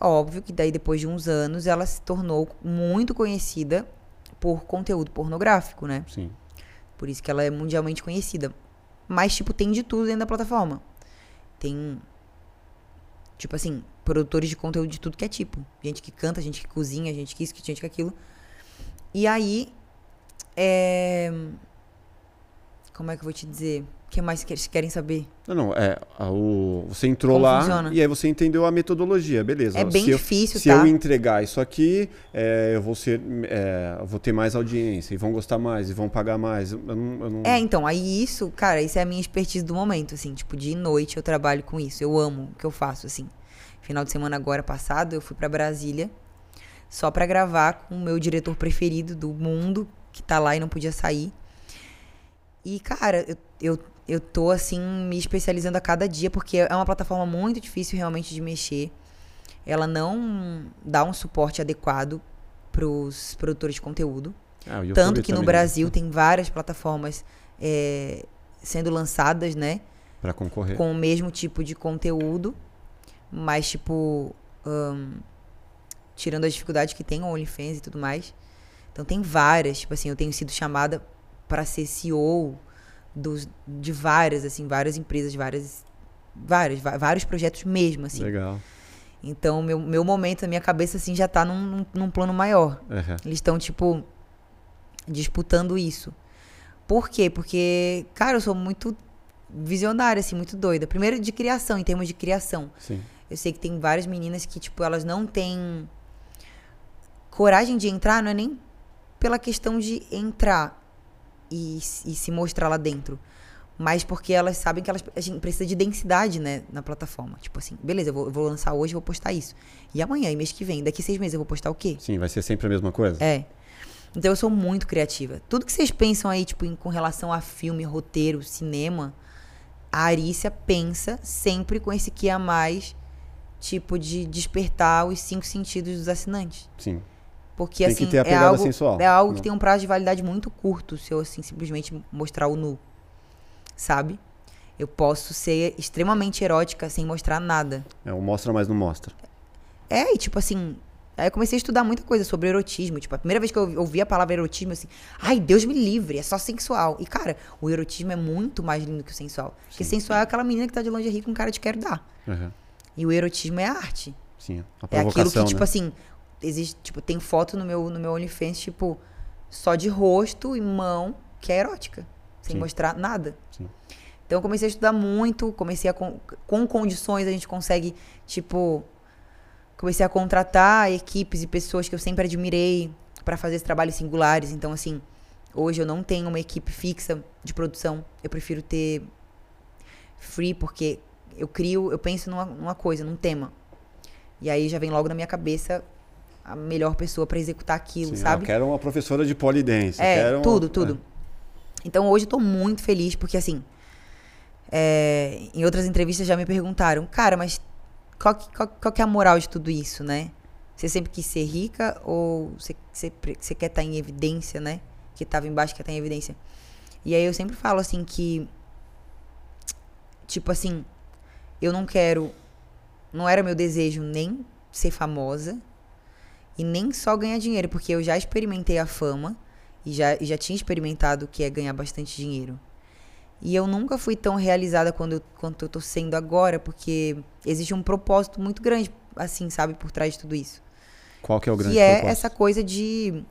óbvio que daí depois de uns anos ela se tornou muito conhecida por conteúdo pornográfico, né? Sim. Por isso que ela é mundialmente conhecida. Mas, tipo, tem de tudo dentro da plataforma. Tem, tipo assim, produtores de conteúdo de tudo que é tipo. Gente que canta, gente que cozinha, gente que isso, gente que aquilo. E aí, é... Como é que eu vou te dizer? O que mais que eles querem saber? Não, não, é, a- o, você entrou Como lá funciona? e aí você entendeu a metodologia, beleza. É bem se eu, difícil, se tá? eu entregar isso aqui, é, eu vou ser, é, eu vou ter mais audiência, e vão gostar mais, e vão pagar mais. Eu não, eu não- É, então, aí isso, cara, isso é a minha expertise do momento, assim, tipo, de noite eu trabalho com isso, eu amo o que eu faço, assim. Final de semana agora passado, eu fui pra Brasília só pra gravar com o meu diretor preferido do mundo, que tá lá e não podia sair. E, cara, eu, eu, eu tô, assim, me especializando a cada dia, porque é uma plataforma muito difícil realmente de mexer. Ela não dá um suporte adequado pros produtores de conteúdo. Ah, Tanto que no também, Brasil tem várias plataformas é, sendo lançadas, né? Pra concorrer. Com o mesmo tipo de conteúdo. Mas, tipo. ahn, tirando as dificuldades que tem o OnlyFans e tudo mais. Então tem várias. Tipo assim, eu tenho sido chamada para ser CEO dos, de várias, assim, várias empresas, várias. Várias, vários projetos mesmo, assim. Legal. Então, meu, meu momento na minha cabeça, assim, já tá num, num, num plano maior. Uhum. Eles estão, tipo, disputando isso. Por quê? Porque, cara, eu sou muito visionária, assim, muito doida. Primeiro de criação, em termos de criação. Sim. Eu sei que tem várias meninas que, tipo, elas não têm coragem de entrar, não é nem pela questão de entrar e, e se mostrar lá dentro. Mas porque elas sabem que elas, a gente precisa de densidade, né, na plataforma. Tipo assim, beleza, eu vou, eu vou lançar hoje, eu vou postar isso. E amanhã, e mês que vem, daqui seis meses eu vou postar o quê? Sim, vai ser sempre a mesma coisa? É. Então eu sou muito criativa. Tudo que vocês pensam aí, tipo, em- com relação a filme, roteiro, cinema, a Arícia pensa sempre com esse que a mais, tipo, de despertar os cinco sentidos dos assinantes. Sim. Porque, Tem assim, é algo, sensual. é algo Não. que tem um prazo de validade muito curto se eu, assim, simplesmente mostrar o nu. Sabe? Eu posso ser extremamente erótica sem mostrar nada. É o mostra, mas não mostra. É, e tipo assim. Aí eu comecei a estudar muita coisa sobre erotismo. Tipo, a primeira vez que eu ouvi a palavra erotismo, assim, ai, Deus me livre, é só sensual. E, cara, o erotismo é muito mais lindo que o sensual. Porque sensual é aquela menina que tá de lingerie com cara de quero dar. Uhum. E o erotismo é a arte. Sim, a É aquilo provocação, que, tipo né? assim, existe, tipo, tem foto no meu, no meu OnlyFans, tipo, só de rosto e mão, que é erótica. Sem Sim. mostrar nada. Sim. Então eu comecei a estudar muito, comecei a. con- Com condições a gente consegue, tipo. Comecei a contratar equipes e pessoas que eu sempre admirei para fazer esses trabalhos singulares. Então, assim, hoje eu não tenho uma equipe fixa de produção. Eu prefiro ter free, porque eu crio, eu penso numa, numa coisa, num tema. E aí já vem logo na minha cabeça a melhor pessoa para executar aquilo, Sim, sabe? Eu quero uma professora de polidense. É, quero uma- tudo, tudo. Então hoje eu tô muito feliz, porque assim. é, em outras entrevistas já me perguntaram, cara, mas qual que, qual, qual que é a moral de tudo isso, né? Você sempre quis ser rica ou você, você, você quer estar em evidência, né? Que tava embaixo quer estar em evidência. E aí eu sempre falo assim que. Tipo assim, eu não quero. Não era meu desejo nem ser famosa e nem só ganhar dinheiro, porque eu já experimentei a fama e já, e já tinha experimentado o que é ganhar bastante dinheiro. E eu nunca fui tão realizada quando eu, quanto eu tô sendo agora, porque existe um propósito muito grande, assim, sabe, por trás de tudo isso. Qual que é o grande que é propósito? essa coisa de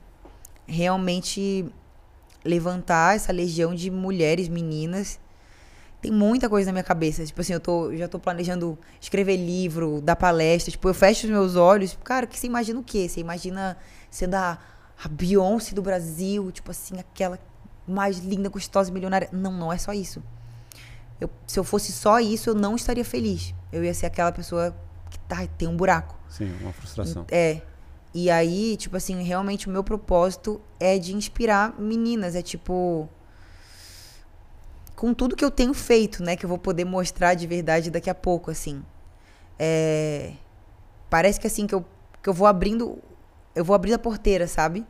realmente levantar essa legião de mulheres, meninas. Tem muita coisa na minha cabeça. Tipo assim, eu tô, já tô planejando escrever livro, dar palestra. Tipo, eu fecho os meus olhos. Cara, que você imagina o quê? Você imagina sendo a, a Beyoncé do Brasil, tipo assim, aquela mais linda, gostosa e milionária. Não, não é só isso. Eu- se eu fosse só isso, eu não estaria feliz. Eu ia ser aquela pessoa que tá, tem um buraco. Sim, uma frustração. É. E aí, tipo assim, realmente o meu propósito é de inspirar meninas. É tipo. Com tudo que eu tenho feito, né? Que eu vou poder mostrar de verdade daqui a pouco, assim. É. Parece que assim, que eu, que eu vou abrindo. Eu vou abrir a porteira, sabe?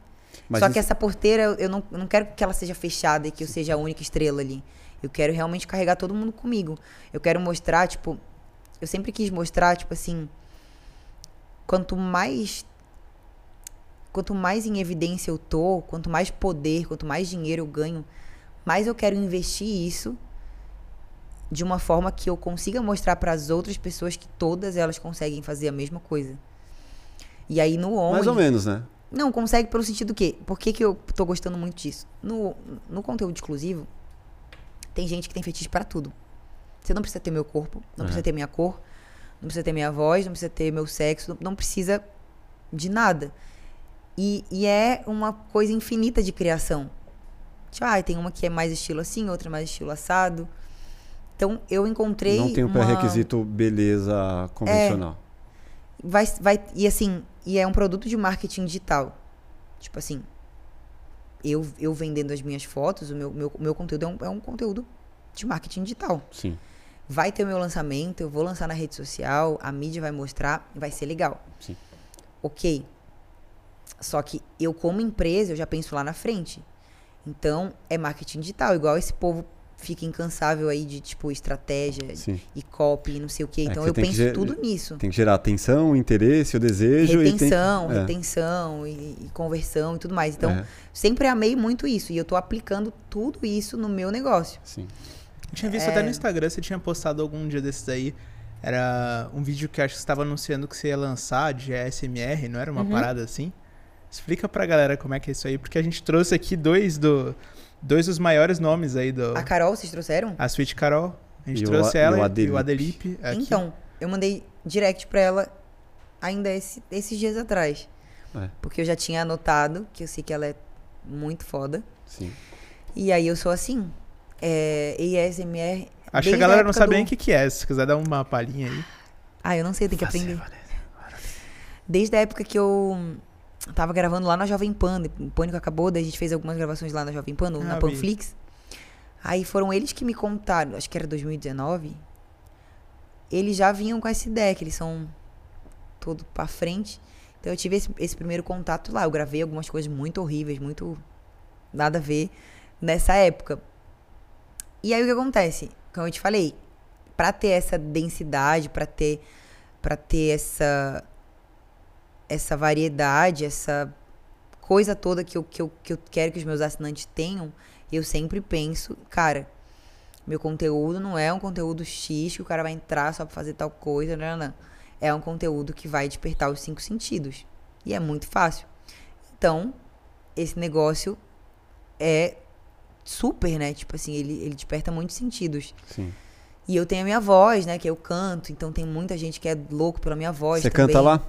Mas Só isso- que essa porteira, eu- não, eu não quero que ela seja fechada e que eu seja a única estrela ali. Eu quero realmente carregar todo mundo comigo. Eu quero mostrar, tipo. Eu sempre quis mostrar, tipo assim. Quanto mais. Quanto mais em evidência eu tô, quanto mais poder, quanto mais dinheiro eu ganho, mais eu quero investir isso de uma forma que eu consiga mostrar para as outras pessoas que todas elas conseguem fazer a mesma coisa. E aí no Only, Mais ou menos, né? não, consegue pelo sentido que. Por que, que eu tô gostando muito disso? No, no conteúdo exclusivo, tem gente que tem fetiche para tudo. Você não precisa ter meu corpo, não precisa ter minha cor, não precisa ter minha voz, não precisa ter meu sexo, não, não precisa de nada. E, e é uma coisa infinita de criação. Tipo, ah, tem uma que é mais estilo assim, outra mais estilo assado. Então, eu encontrei. Não tem o uma- É. pré-requisito beleza convencional. vai, vai e assim e é um produto de marketing digital tipo assim eu, eu vendendo as minhas fotos o meu, meu, meu conteúdo é um, é um conteúdo de marketing digital Sim. vai ter o meu lançamento eu vou lançar na rede social a mídia vai mostrar vai ser legal Sim. ok só que eu como empresa eu já penso lá na frente então é marketing digital igual esse povo fica incansável aí de tipo estratégia Sim. e copy e não sei o quê É, então que eu penso ger- tudo nisso Tem que gerar atenção, o interesse, o desejo retenção, e tem... é, retenção e, e conversão e tudo mais. Então, É. sempre amei muito isso e eu tô aplicando tudo isso no meu negócio. Sim. Eu tinha visto É. até no Instagram, você tinha postado algum dia desses aí. Era um vídeo que eu acho que você estava anunciando que você ia lançar de ASMR, não era uma Uhum. parada assim? Explica pra galera como é que é isso aí, porque a gente trouxe aqui dois do dois dos maiores nomes aí do A Carol, vocês trouxeram? a Sweet Carol. A gente E o trouxe A- ela e o e Adelipe. o Adelipe aqui. Então, eu mandei direct pra ela ainda esse- esses dias atrás. É. Porque eu já tinha anotado, que eu sei que ela é muito foda. Sim. E aí eu sou assim. É, ESMR. Acho que a galera não época sabe do- nem o que, que é. Se quiser dar uma palhinha aí. Ah, eu não sei, tem que aprender. Desde a época que eu tava gravando lá na Jovem Pan, o Pânico acabou, daí a gente fez algumas gravações lá na Jovem Pan, no- Ah, na. Panflix. Aí foram eles que me contaram, acho que era 2019. Eles já vinham com essa ideia, que eles são todo pra frente. Então eu tive esse, esse primeiro contato lá. Eu gravei algumas coisas muito horríveis, muito nada a ver nessa época. E aí o que acontece? Como eu te falei, pra ter essa densidade, pra ter para ter essa essa variedade, essa coisa toda que eu, que, eu, que eu quero que os meus assinantes tenham, eu sempre penso, cara, meu conteúdo não é um conteúdo X que o cara vai entrar só pra fazer tal coisa, não, não, não. É um conteúdo que vai despertar os cinco sentidos. E é muito fácil. Então, esse negócio é super, né? Tipo assim, ele, ele desperta muitos sentidos. Sim. E eu tenho a minha voz, né? Que eu canto, então tem muita gente que é louco pela minha voz. Você também. canta lá?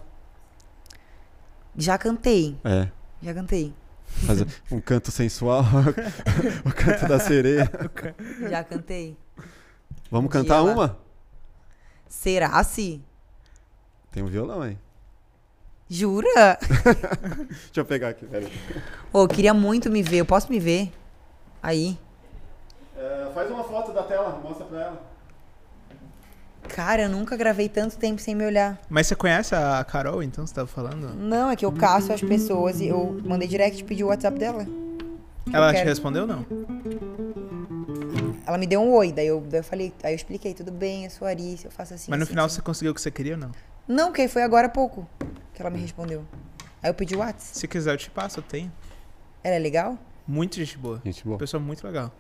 Já cantei, É. já cantei. Faz um canto sensual, o canto da sereia. Já cantei. Vamos Um cantar lá. uma? Será se? Tem um violão aí. Jura? Deixa eu pegar aqui, peraí. Ô, eu queria muito me ver. Eu posso me ver? Aí. É, faz uma foto da tela, mostra pra ela. Cara, eu nunca gravei tanto tempo sem me olhar. Mas você conhece a Carol, então, você tava falando? Não, é que eu caço as pessoas e eu mandei direct e pedi o WhatsApp dela. Ela te respondeu não? Ela me deu um oi, daí eu, daí eu falei, aí eu expliquei, tudo bem, eu sou Arice, eu faço assim. Mas no assim, final assim. você conseguiu o que você queria ou não? Não, porque foi agora há pouco que ela me respondeu. Aí eu pedi o WhatsApp. Se quiser eu te passo, eu tenho. Ela é legal? Muito gente boa. Gente boa. Pessoa muito legal.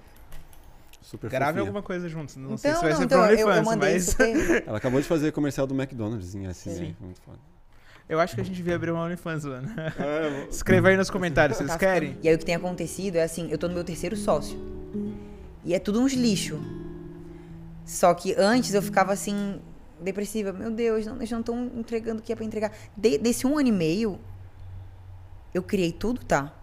Super Grave fofinha. alguma coisa juntos. Não então, sei se vai não, ser então pro eu, eu OnlyFans, mandei mas. Ela acabou de fazer comercial do McDonald's em assim, Sim. muito foda. eu acho que a gente devia abrir uma OnlyFans, mano. É, Escreva aí nos comentários, vocês Tá querem? E aí o que tem acontecido é assim, eu tô no meu terceiro sócio. E é tudo uns lixo. Só que antes eu ficava assim, depressiva. Meu Deus, não, eles não estão entregando o que é pra entregar. De- desse um ano e meio, eu criei tudo, tá?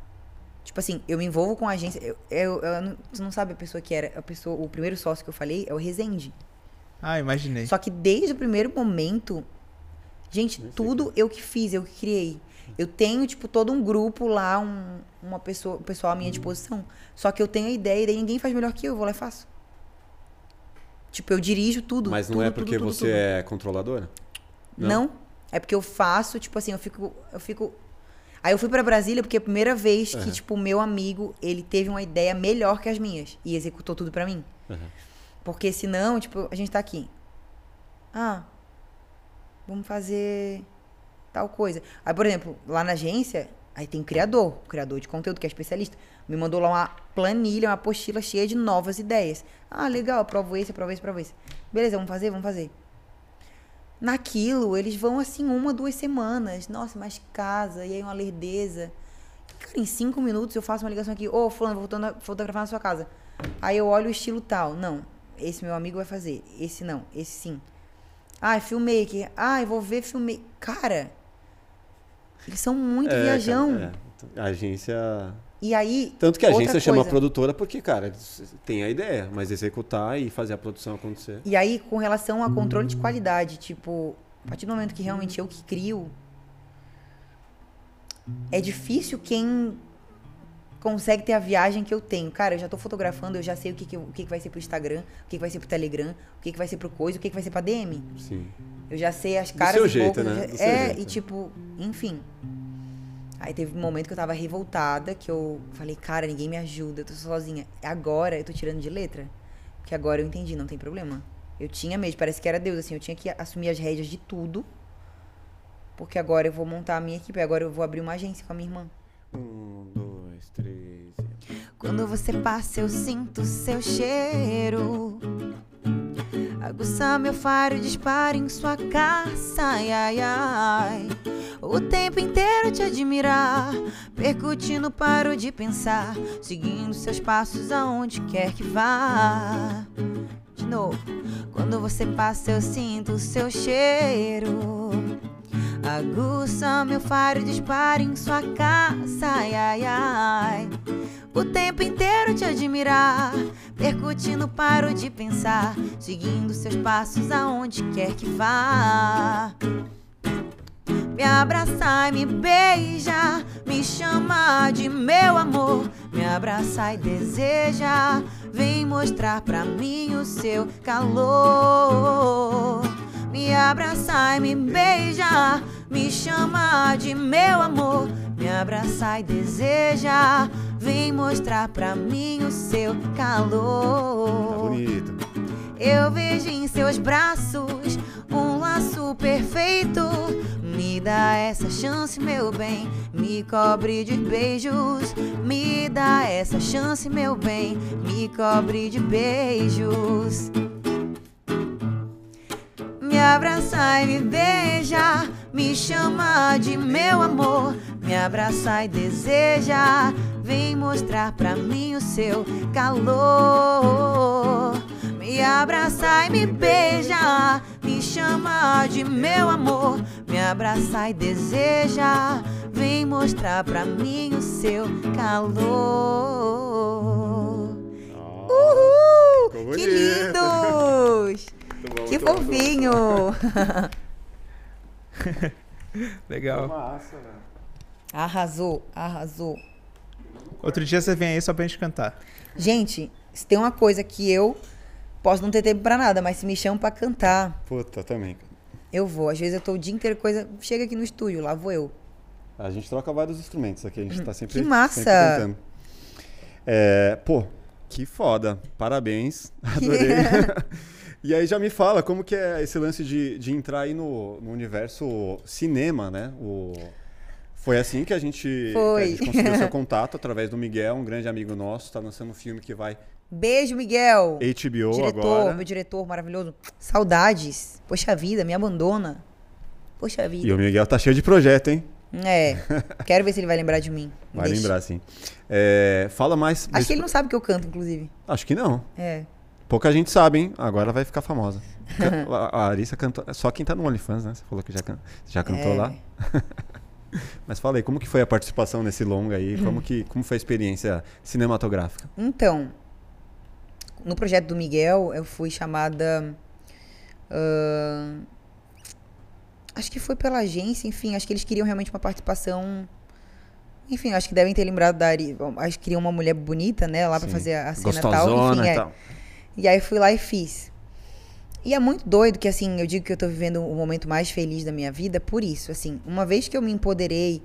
Tipo assim, eu me envolvo com a agência. Eu, eu- eu não- você não sabe a pessoa que era. A pessoa, o primeiro sócio que eu falei é o Rezende. Ah, imaginei. Só que desde o primeiro momento, gente, tudo eu que fiz, eu que criei. Eu tenho, tipo, todo um grupo lá, um, uma pessoa, um pessoal à minha disposição. Só que eu tenho a ideia e daí ninguém faz melhor que eu, eu vou lá e faço. Tipo, eu dirijo tudo. Mas não tudo, é tudo, porque tudo, você tudo. é controladora? não? Não. É porque eu faço, tipo assim, eu fico. Eu fico. Aí eu fui pra Brasília porque é a primeira vez que, tipo, o meu amigo, ele teve uma ideia melhor que as minhas. E executou tudo pra mim. Aham. Porque senão, tipo, a gente tá aqui. Ah, vamos fazer tal coisa. Aí, por exemplo, lá na agência, aí tem criador, criador de conteúdo, que é especialista. Me mandou lá uma planilha, uma apostila cheia de novas ideias. Ah, legal, aprovo esse, aprovo esse, aprovo esse. Beleza, vamos fazer? Vamos fazer. Naquilo, eles vão assim uma, duas semanas. Nossa, mais casa, e aí uma lerdeza. Cara, em cinco minutos eu faço uma ligação aqui. Ô, fulano, vou fotogra- fotografar na sua casa. Aí eu olho o estilo tal. Não, esse meu amigo vai fazer. Esse não, esse sim. Ah, é filmmaker. Ah, eu vou ver filmmaker. Cara, eles são muito É, viajão. cara, é. A agência. E aí. Tanto que a agência chama coisa. produtora porque, cara, tem a ideia, mas executar e fazer a produção acontecer. E aí, com relação a controle de qualidade, tipo, a partir do momento que realmente eu que crio, é difícil quem consegue ter a viagem que eu tenho. Cara, eu já tô fotografando, eu já sei o que, que, o que, que vai ser pro Instagram, o que, que vai ser pro Telegram, o que, que vai ser pro coisa, o que, que vai ser pra DM. Sim. Eu já sei as Do caras seu e jeito, eu né? já- Do seu É, jeito. e tipo, enfim. Aí teve um momento que eu tava revoltada, que eu falei, cara, ninguém me ajuda, eu tô sozinha. Agora eu tô tirando de letra. Porque agora eu entendi, não tem problema. Eu tinha mesmo, parece que era Deus, assim, eu tinha que assumir as rédeas de tudo. Porque agora eu vou montar a minha equipe, agora eu vou abrir uma agência com a minha irmã. Um, dois, três. Quando você passa, eu sinto seu cheiro. Aguça meu faro, dispara em sua caça, ai, ai, ai. O tempo inteiro te admirar, percutindo, paro de pensar, seguindo seus passos aonde quer que vá. De novo, quando você passa, eu sinto seu cheiro. Aguça meu faro, dispara em sua caça, ai, ai, ai. o tempo inteiro te admirar. Percutindo, paro de pensar, seguindo seus passos aonde quer que vá. Me abraçar e me beijar, me chamar de meu amor. Me abraçar e deseja, vem mostrar pra mim o seu calor. Me abraçar e me beijar, me chamar de meu amor. Me abraçar e deseja, vem mostrar pra mim o seu calor. Tá bonito. Eu vejo em seus braços um laço perfeito. Me dá essa chance, meu bem. Me cobre de beijos. Me dá essa chance, meu bem. Me cobre de beijos. Me abraçar e me beijar. Me chama de meu amor. Me abraçar e deseja. Vem mostrar pra mim o seu calor. Me abraçar e me beija, me chama de meu amor. Me abraçar e deseja, vem mostrar pra mim o seu calor. Uhul! ficou Que lindos! Bom, Que muito bom, fofinho! Legal. Massa, velho. Arrasou, arrasou. Outro dia você vem aí só pra gente cantar. Gente, se tem uma coisa que eu posso não ter tempo pra nada, mas se me chamam pra cantar, Puta, também. cara. eu vou. Às vezes eu tô o dia inteiro coisa. Chega aqui no estúdio, lá vou eu. A gente troca vários instrumentos aqui, a gente tá sempre, Que massa! sempre cantando. É, pô, que foda. Parabéns. Adorei. e aí já me fala como que é esse lance de, de entrar aí no, no universo cinema, né? O... Foi assim que a gente, Foi. que a gente conseguiu seu contato através do Miguel, um grande amigo nosso, tá lançando um filme que vai Beijo, Miguel. HBO diretor, agora. meu diretor maravilhoso. Saudades. Poxa vida, me abandona. Poxa vida. E o Miguel tá cheio de projeto, hein? É. Quero ver se ele vai lembrar de mim. Vai Deixa. lembrar, sim. É, fala mais. Acho que ele não sabe que eu canto, inclusive. Acho que não. É. Pouca gente sabe, hein? Agora vai ficar famosa. A Arissa cantou. Só quem tá no OnlyFans, né? Você falou que já, can- já cantou É. lá. Mas fala aí, como que foi a participação nesse longa aí? Como, que, como foi a experiência cinematográfica? Então, no projeto do Miguel, eu fui chamada. ahn, acho que foi pela agência, enfim, acho que eles queriam realmente uma participação. Enfim, acho que devem ter lembrado da Ari. Acho que queriam uma mulher bonita, né? Lá pra Sim. fazer a cena tal. Enfim, e é. tal. E aí fui lá e fiz. E é muito doido que, assim, eu digo que eu tô vivendo o momento mais feliz da minha vida por isso. Assim, uma vez que eu me empoderei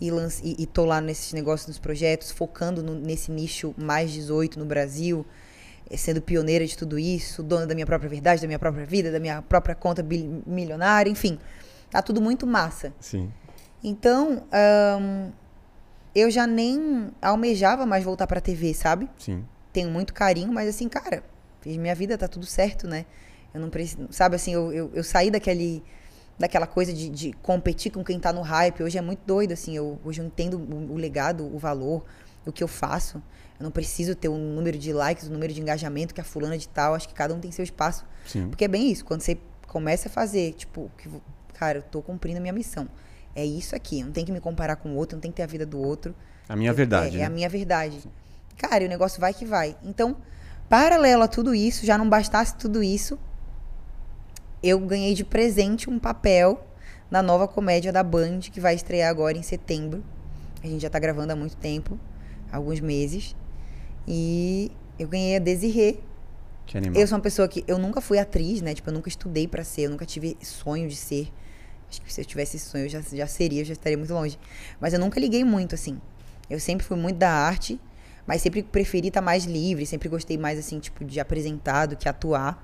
e, lance, e, e tô lá nesses negócios, nos projetos, focando no- nesse nicho mais 18 no Brasil, eh, sendo pioneira de tudo isso, dona da minha própria verdade, da minha própria vida, da minha própria conta milionária, enfim. Tá tudo muito massa. Sim. Então, eu já nem almejava mais voltar pra TV, sabe? Sim. tenho muito carinho, mas assim, cara, fiz minha vida, tá tudo certo, né? Eu não preciso, sabe assim, eu, eu, eu saí daquele, daquela coisa de, de competir com quem tá no hype. Hoje é muito doido, assim, eu, hoje eu entendo o, o legado, o valor, o que eu faço. Eu não preciso ter um número de likes, um número de engajamento que a fulana de tal, acho que cada um tem seu espaço. Sim. Porque é bem isso, quando você começa a fazer, tipo, que, cara, eu tô cumprindo a minha missão. É isso aqui, não tem que me comparar com o outro, não tem que ter a vida do outro. A minha Eu- verdade. É, é né? a minha verdade. Cara, e o negócio vai que vai. Então, paralelo a tudo isso, já não bastasse tudo isso, eu ganhei de presente um papel na nova comédia da Band, que vai estrear agora em setembro. A gente já tá gravando há muito tempo, alguns meses. E eu ganhei a Desirê. Que animal. Eu sou uma pessoa que eu nunca fui atriz, né? Tipo, eu nunca estudei pra ser, eu nunca tive sonho de ser. Acho que se eu tivesse esse sonho, eu já, já seria, eu já estaria muito longe. Mas eu nunca liguei muito, assim. Eu sempre fui muito da arte, mas sempre preferi estar mais livre, sempre gostei mais, assim, tipo, de apresentar do que atuar.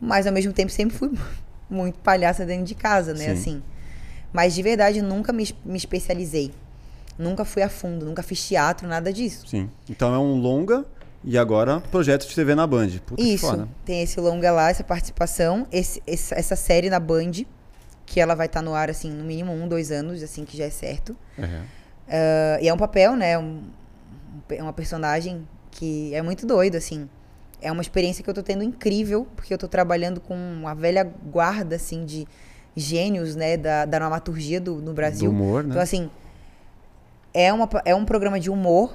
Mas ao mesmo tempo sempre fui muito palhaça dentro de casa, né? Sim. Assim. Mas de verdade nunca me, me especializei. Nunca fui a fundo, nunca fiz teatro, nada disso. Sim. Então é um longa e agora projeto de TV na Band. Puta Isso, tem esse longa lá, essa participação, esse- essa, série na Band, que ela vai estar no ar, assim, no mínimo um, dois anos, assim, que já é certo. É. Ah, e é um papel, né, um, é uma personagem que é muito doido, assim. É uma experiência que eu tô tendo incrível, porque eu tô trabalhando com uma velha guarda, assim, de gênios, né, da, da dramaturgia do, no Do Brasil. humor, né? Então, assim, é, uma, é um programa de humor,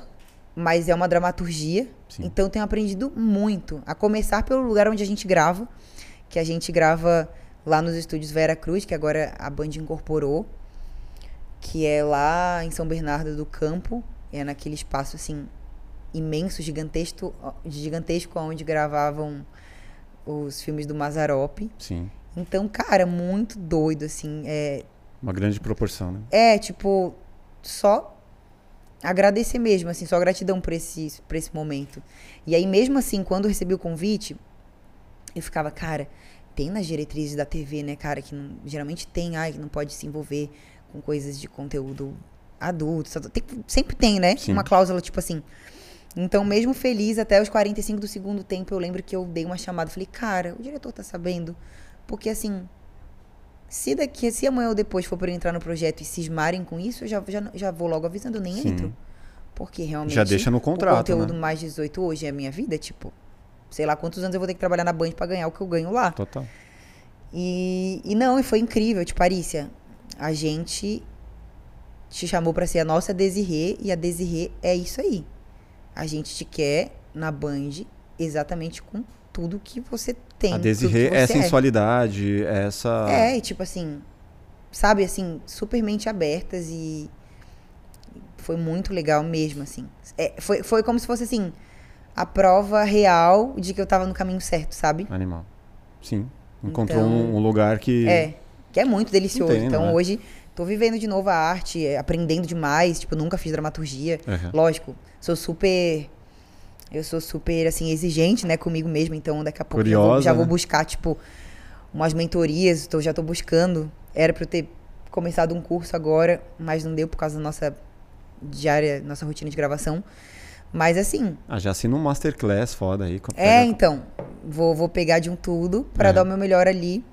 mas é uma dramaturgia. Sim. Então eu tenho aprendido muito. A começar pelo lugar onde a gente grava, que a gente grava lá nos estúdios Vera Cruz, que agora a Band incorporou, que é lá em São Bernardo do Campo, é naquele espaço assim imenso, gigantesco, gigantesco onde gravavam os filmes do Mazarop. Sim. Então, cara, muito doido assim, é, Uma grande proporção, né? é, tipo, só agradecer mesmo, assim, só gratidão por esse, por esse momento. E aí, mesmo assim, quando eu recebi o convite, eu ficava, cara, tem nas diretrizes da TV, né, cara, que não- geralmente tem, ai, que não pode se envolver com coisas de conteúdo adulto, só- tem- sempre tem, né, Sim. uma cláusula tipo assim. Então, mesmo feliz, até os 45 do segundo tempo, eu lembro que eu dei uma chamada, falei, cara, o diretor tá sabendo, porque assim, se daqui, se amanhã ou depois for para entrar no projeto e cismarem com isso, eu já, já, já vou logo avisando, eu nem Sim. entro. Porque realmente. Já deixa no contrato, O conteúdo né? mais 18 hoje é a minha vida, tipo. Sei lá quantos anos eu vou ter que trabalhar na Band pra ganhar o que eu ganho lá. Total. E, e não, e foi incrível. Tipo, Arícia, a gente te chamou pra ser a nossa Desirê e a Desirê é isso aí. A gente te quer na Band exatamente com tudo que você tem. a Desirê é você sensualidade, é essa. é, e tipo assim, sabe, assim, super mente abertas e foi muito legal mesmo, assim. É, foi, foi como se fosse, assim, a prova real de que eu tava no caminho certo, sabe? Animal. Sim. Encontrou Então, um, um lugar que. É, que é muito delicioso. Entendo, então né? hoje tô vivendo de novo a arte, é, aprendendo demais, tipo, nunca fiz dramaturgia. Aham. Lógico, sou super. Eu sou super, assim, exigente, né, comigo mesma. Então, daqui a pouco já vou, Curiosa, já vou né? buscar, tipo, umas mentorias. Tô, já tô buscando. Era pra eu ter começado um curso agora, mas não deu por causa da nossa diária, nossa rotina de gravação. Mas, assim, Ah, já assina um masterclass foda aí. com- é, então. Vou, vou pegar de um tudo pra É. dar o meu melhor ali.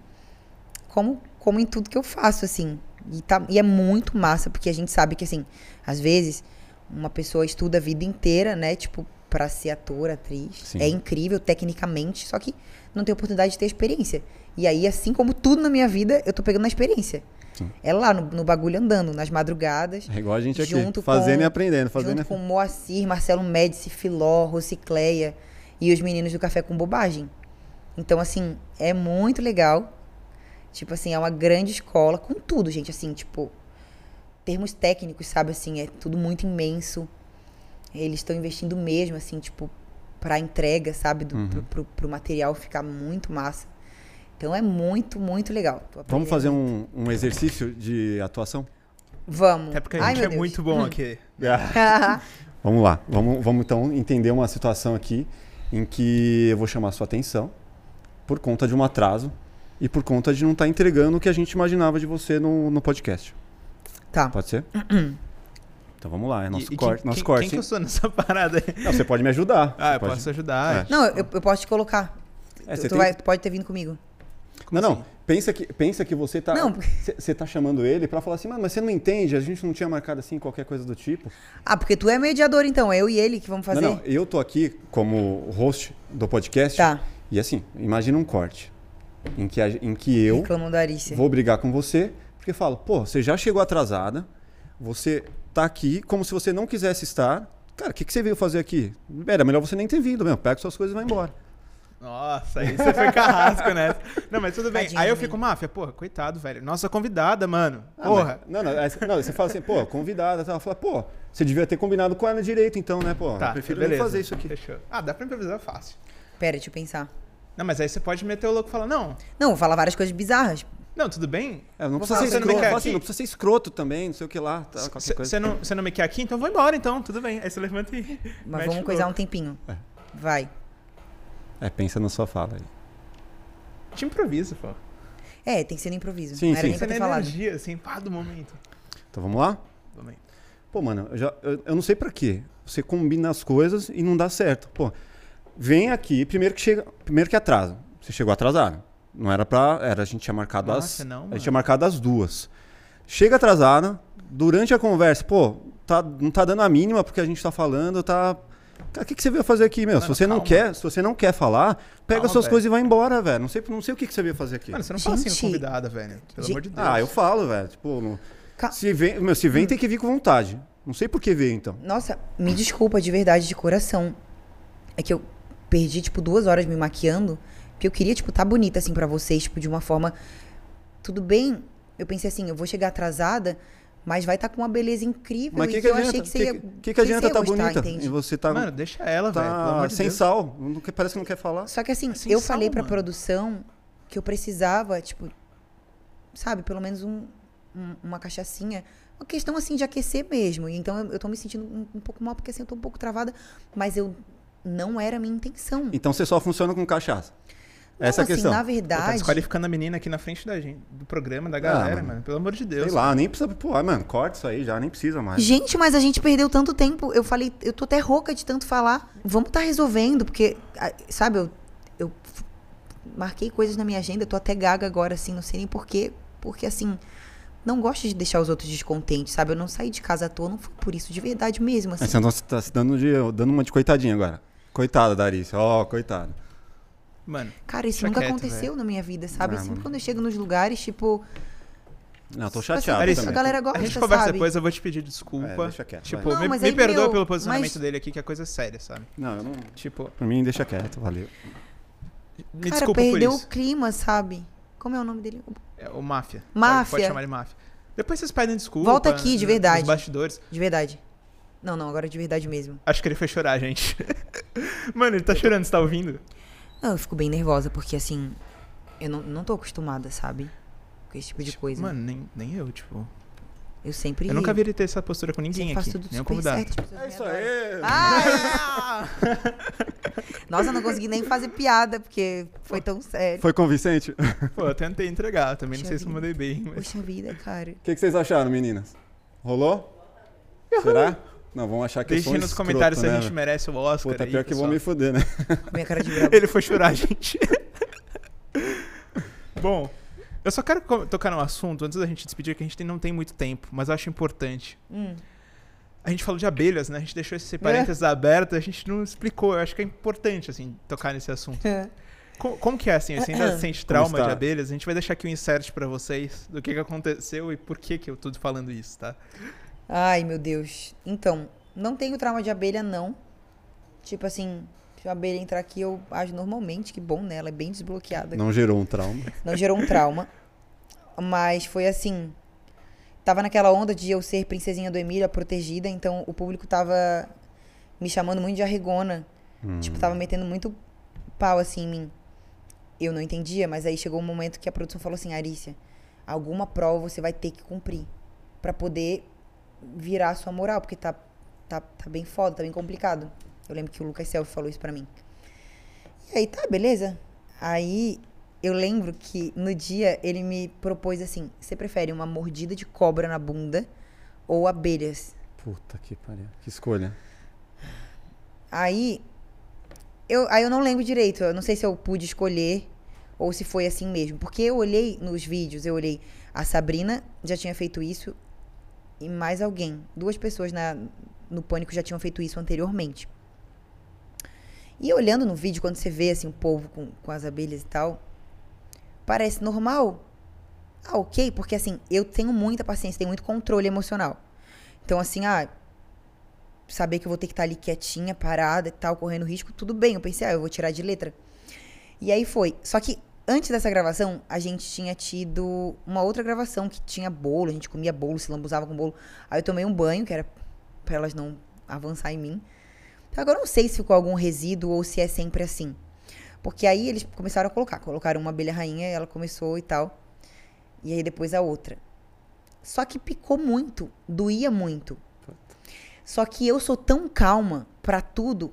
Como, como em tudo que eu faço, assim. E, tá, e é muito massa, porque a gente sabe que, assim, às vezes, uma pessoa estuda a vida inteira, né? Tipo, pra ser ator, atriz. Sim. É incrível tecnicamente, só que não tem oportunidade de ter experiência. E aí, assim como tudo na minha vida, eu tô pegando a experiência. Sim. É lá, no, no bagulho andando, nas madrugadas. É igual a gente aqui, Junto fazendo com- e aprendendo, fazendo junto com Moacir, Marcelo Médici, Filó, Rocicleia e os meninos do Café com Bobagem. Então, assim, é muito legal. Tipo assim, é uma grande escola com tudo, gente. Assim, tipo, termos técnicos, sabe? Assim, é tudo muito imenso. Eles estão investindo mesmo, assim, tipo, pra entrega, sabe? Do, Uhum. pro, pro- pro material ficar muito massa. Então é muito, muito legal. Vamos fazer um, um exercício de atuação? Vamos. Até porque a Ai, gente é Deus. muito bom aqui. Vamos lá, vamos, vamos então entender uma situação aqui em que eu vou chamar a sua atenção por conta de um atraso e por conta de não estar entregando o que a gente imaginava de você no, no podcast. Tá. Pode ser? então vamos lá, é nosso E- e corte. quem, nosso quem, corte. quem que eu sou nessa parada aí? Não, você pode me ajudar. Ah, Você eu pode- posso ajudar. É. Não, eu, eu posso te colocar. É, tu, você tu tem- vai- tu pode ter vindo comigo. Como Não, assim? não. Pensa que, pensa que você tá. Não. Você você tá chamando ele pra falar assim, "Mano, mas você não entende, a gente não tinha marcado assim qualquer coisa do tipo. Ah, porque tu é mediador, então. É eu e ele que vamos fazer. Não, não, eu tô aqui como host do podcast. Tá. E assim, imagina um corte em que, a- em que eu vou brigar com você, porque eu falo, pô, você já chegou atrasada, você tá aqui como se você não quisesse estar. Cara, o que, que você veio fazer aqui? Era melhor você nem ter vindo mesmo. Pega suas coisas e vai embora. Nossa, aí você foi carrasco nessa. Não, mas tudo bem. Tadinho aí eu fico, máfia, porra, coitado, velho. Nossa convidada, mano. Ah, Porra. mas- não, não, aí não, você fala assim, pô, convidada, tal. Fala, pô, você devia ter combinado com ela direito, então, né, pô? Tá, eu prefiro beleza. nem fazer isso aqui. Fechou. Ah, dá pra improvisar fácil. Pera, deixa eu pensar. Não, mas aí você pode meter o louco e falar, não, Não, vou falar várias coisas bizarras. não, tudo bem. É, não Vou precisa ser você não me escroto, quer fala assim, aqui? não precisa ser escroto também, não sei o que lá, tá, Você coisa. não, cê não me quer aqui, então vou embora, então, tudo bem. Aí você levanta e. Mas mete vamos o coisar um tempinho. É. Vai. É, pensa na sua fala aí. Te improvisa, pô. É, tem que ser no improviso. Sim, não era sim. nem pra energia, assim, pá, do momento. Então vamos lá? Vamos aí. Pô, mano, eu, já, eu, eu não sei pra quê. Você combina as coisas e não dá certo. Pô, vem aqui, primeiro que chega, primeiro que atrasa. Você chegou atrasado. Não era pra. Era, a gente tinha marcado Nossa, as. não, a gente tinha marcado as duas. Chega atrasada, durante a conversa, pô, tá, não tá dando a mínima porque a gente tá falando, tá. Cara, o que, que você veio fazer aqui, meu? se Mano, você não quer, se você não quer falar, pega Calma, suas velho. coisas e vai embora, velho. Não sei, não sei o que, que você veio fazer aqui. Mano, você não fala assim Gente. convidada, velho. Pelo Gente. amor de Deus. Ah, eu falo, velho. Tipo, no- Ca- se vem, meu, se vem tem que vir com vontade. Não sei por que veio, então. Nossa, me desculpa de verdade, de coração. É que eu perdi, tipo, duas horas me maquiando. Porque eu queria, tipo, tá bonita, assim, pra vocês, tipo, de uma forma. Tudo bem. Eu pensei assim, eu vou chegar atrasada, mas vai estar tá com uma beleza incrível. Mas o que, e que eu adianta? achei que você ia. que, que, que adianta você tá gostar, bonita? entende? E você tá, Mano, deixa ela, tá velho. Pelo amor de sem Deus. sal. Parece que não quer falar. Só que assim, Sem eu sal, falei pra mano. produção que eu precisava, tipo, sabe, pelo menos um, um- uma cachaçinha. Uma questão assim de aquecer mesmo. Então eu, eu tô me sentindo um, um pouco mal, porque assim, eu tô um pouco travada, mas eu não era a minha intenção. Então você só funciona com cachaça. Não, Essa é a assim, questão. na Pô, tá verdade. desqualificando a menina aqui na frente da gente, do programa, da galera, Ah, mano. mano. Pelo amor de Deus. Sei lá, nem precisa. Pô, ah, mano, corta isso aí já, nem precisa mais. Gente, mas a gente perdeu tanto tempo. Eu falei, eu tô até rouca de tanto falar. Vamos tá resolvendo, porque, ah, sabe, eu, eu marquei coisas na minha agenda, eu tô até gaga agora, assim, não sei nem porquê. Porque, assim, não gosto de deixar os outros descontentes, sabe? Eu não saí de casa à toa, não foi por isso, de verdade mesmo, assim. Aí você não tá se dando, de, dando uma de coitadinha agora. Coitada, Darice. Ó, coitada. Mano, Cara, isso nunca quieto, aconteceu na minha vida, sabe? Ah, Sempre mano. quando eu chego nos lugares, tipo, Não, tô Tipo assim, chateado Larissa, a também. galera gosta, a gente conversa sabe? depois, eu vou te pedir desculpa. É, deixa quieto, Tipo. Não, me, mas me aí, perdoa meu, pelo posicionamento mas- dele aqui, que é coisa séria, sabe? Não, eu não. Tipo, Por mim, deixa quieto, valeu. me cara, desculpa por perdeu isso. o clima, sabe? Como é o nome dele? É, o Máfia. Pode- Máfia. Pode, chamar ele Máfia. Depois vocês pedem desculpa. Volta aqui, de verdade. Nos bastidores. De verdade. Não, não, agora de verdade mesmo. Acho que ele foi chorar, gente. Mano, ele tá chorando, você tá ouvindo? Não, eu fico bem nervosa, porque assim, eu não, não tô acostumada, sabe? Com esse tipo de coisa. Mano, nem, nem eu, tipo. eu sempre. Eu nunca vi ele ter essa postura com ninguém sempre faço aqui. tudo Nem o convidado. certo. É isso aí. Ah! Nossa, eu não consegui nem fazer piada, porque foi tão sério. Foi convincente? O Pô, eu tentei entregar, também não Puxa sei se eu vida. mandei bem, mas. Poxa vida, cara. que, que vocês acharam, meninas? Rolou? Será? Não, vão achar que eu Deixem sou um nos escroto, comentários se né, a gente velho? merece o Oscar. Puta, aí, pior que vão me fuder, né? Minha cara de brabo. Ele foi chorar, gente. Bom, eu só quero tocar num assunto, antes da gente despedir, que a gente tem- não tem muito tempo, mas eu acho importante. Hum. A gente falou de abelhas, né? A gente deixou É. esse parênteses aberto, a gente não explicou. Eu acho que é importante, assim, tocar nesse assunto. Co- Como, que é, assim? Você ainda sente trauma de abelhas? A gente vai deixar aqui um insert pra vocês do que, que aconteceu e por que, que eu tô falando isso, tá? Ai, meu Deus. Então, não tenho trauma de abelha, não. Tipo assim, se a abelha entrar aqui, eu ajo normalmente. Que bom, né? Ela é bem desbloqueada. Não gerou um trauma. Não gerou um trauma. Mas foi assim. Tava naquela onda de eu ser princesinha do Emília, protegida, então o público tava me chamando muito de arregona. Hum. Tipo, tava metendo muito pau assim em mim. Eu não entendia, mas aí chegou um momento que a produção falou assim: Arícia, alguma prova você vai ter que cumprir pra poder virar a sua moral, porque tá, tá, tá bem foda, tá bem complicado. Eu lembro que o Lucas Self falou isso pra mim. E aí, tá, beleza. Aí eu lembro que no dia ele me propôs assim: você prefere uma mordida de cobra na bunda ou abelhas? Puta que pariu. Que escolha. Aí eu, aí eu não lembro direito. Eu não sei se eu pude escolher ou se foi assim mesmo. Porque eu olhei nos vídeos, eu olhei. A Sabrina já tinha feito isso e mais alguém. Duas pessoas na, no Pânico já tinham feito isso anteriormente. E olhando no vídeo, quando você vê assim, o povo com, com as abelhas e tal, parece normal. Ah, ok, porque assim, eu tenho muita paciência, tenho muito controle emocional. Então, assim, ah, saber que eu vou ter que estar ali quietinha, parada e tal, correndo risco, tudo bem. Eu pensei, ah, eu vou tirar de letra. E aí foi. Só que antes dessa gravação, a gente tinha tido uma outra gravação que tinha bolo, a gente comia bolo, se lambuzava com bolo. Aí eu tomei um banho, que era pra elas não avançar em mim. Então, agora eu não sei se ficou algum resíduo ou se é sempre assim. Porque aí eles começaram a colocar. Colocaram uma abelha rainha, ela começou e tal. E aí depois a outra. Só que picou muito, doía muito. Só que eu sou tão calma pra tudo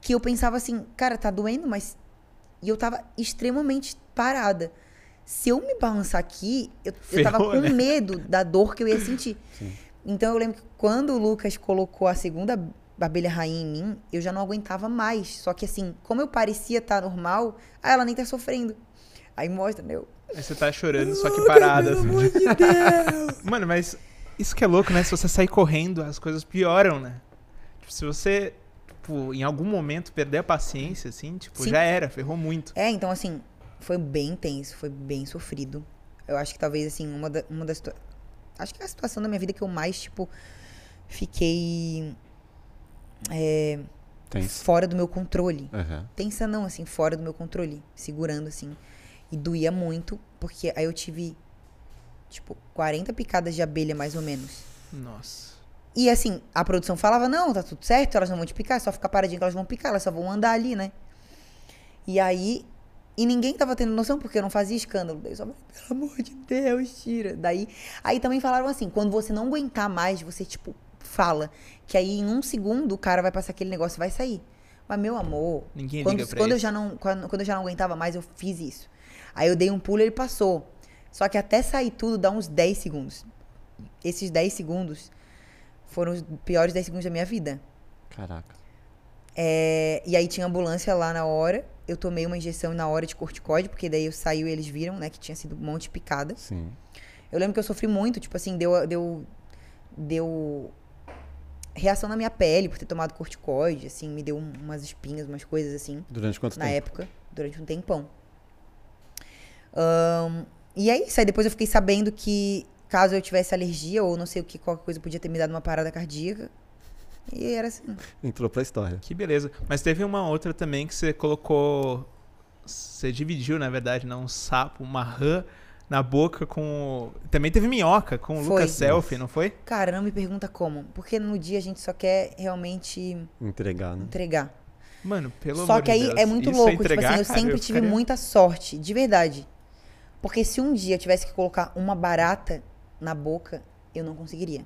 que eu pensava assim, cara, tá doendo, mas. E eu tava extremamente parada. Se eu me balançar aqui, eu, eu tava Ferrou, com né? medo da dor que eu ia sentir. Sim. Então eu lembro que quando o Lucas colocou a segunda abelha rainha em mim, eu já não aguentava mais. Só que assim, como eu parecia estar normal, ah, ela nem tá sofrendo. Aí mostra, né? Eu, Aí você tá chorando, só que parada. assim. Mano, mas isso que é louco, né? Se você sair correndo, as coisas pioram, né? Tipo, se você, tipo, em algum momento perder a paciência, assim, tipo, Sim. já era, ferrou muito. É, então assim, foi bem intenso, foi bem sofrido. Eu acho que talvez, assim, uma, da, uma das. Acho que é a situação da minha vida que eu mais, tipo, fiquei é, fora do meu controle. Aham. Tensa não, assim, fora do meu controle, segurando assim. E doía muito, porque aí eu tive tipo 40 picadas de abelha mais ou menos. Nossa. E assim, a produção falava: "Não, tá tudo certo, elas não vão te picar, é só ficar paradinho que elas vão picar, elas só vão andar ali, né?" E aí e ninguém tava tendo noção porque eu não fazia escândalo. Daí eu só, falei, pelo amor de Deus, tira. Daí, aí também falaram assim, quando você não aguentar mais, você tipo fala que aí em um segundo o cara vai passar aquele negócio e vai sair. Mas meu amor, Ninguém quando, liga pra quando eu já não quando, quando eu já não aguentava mais, eu fiz isso. Aí eu dei um pulo e ele passou. Só que até sair tudo dá uns 10 segundos. Esses 10 segundos foram os piores 10 segundos da minha vida. Caraca. É, e aí tinha ambulância lá na hora. Eu tomei uma injeção na hora de corticóide, porque daí eu saí e eles viram, né, que tinha sido um monte de picada. Sim. Eu lembro que eu sofri muito, tipo assim, deu, deu, deu reação na minha pele por ter tomado corticoide, assim, me deu um- umas espinhas, umas coisas assim, Durante quanto na tempo? época, durante um tempão. Ahn, e é isso, aí depois eu fiquei sabendo que caso eu tivesse alergia ou não sei o que, qualquer coisa podia ter me dado uma parada cardíaca. E era assim. Entrou pra história. Que beleza. Mas teve uma outra também que você colocou. Você dividiu, na verdade, não um sapo, uma rã na boca com. Também teve minhoca com o Foi. Lucas Selfie, não foi? Cara, não me pergunta como. Porque no dia a gente só quer realmente Entregar, né? entregar. Mano, pelo Só amor que de aí Deus, é muito isso louco. tipo entregar, assim, eu cara, sempre tive ficaria- muita sorte, de verdade. Porque se um dia eu tivesse que colocar uma barata na boca, eu não conseguiria.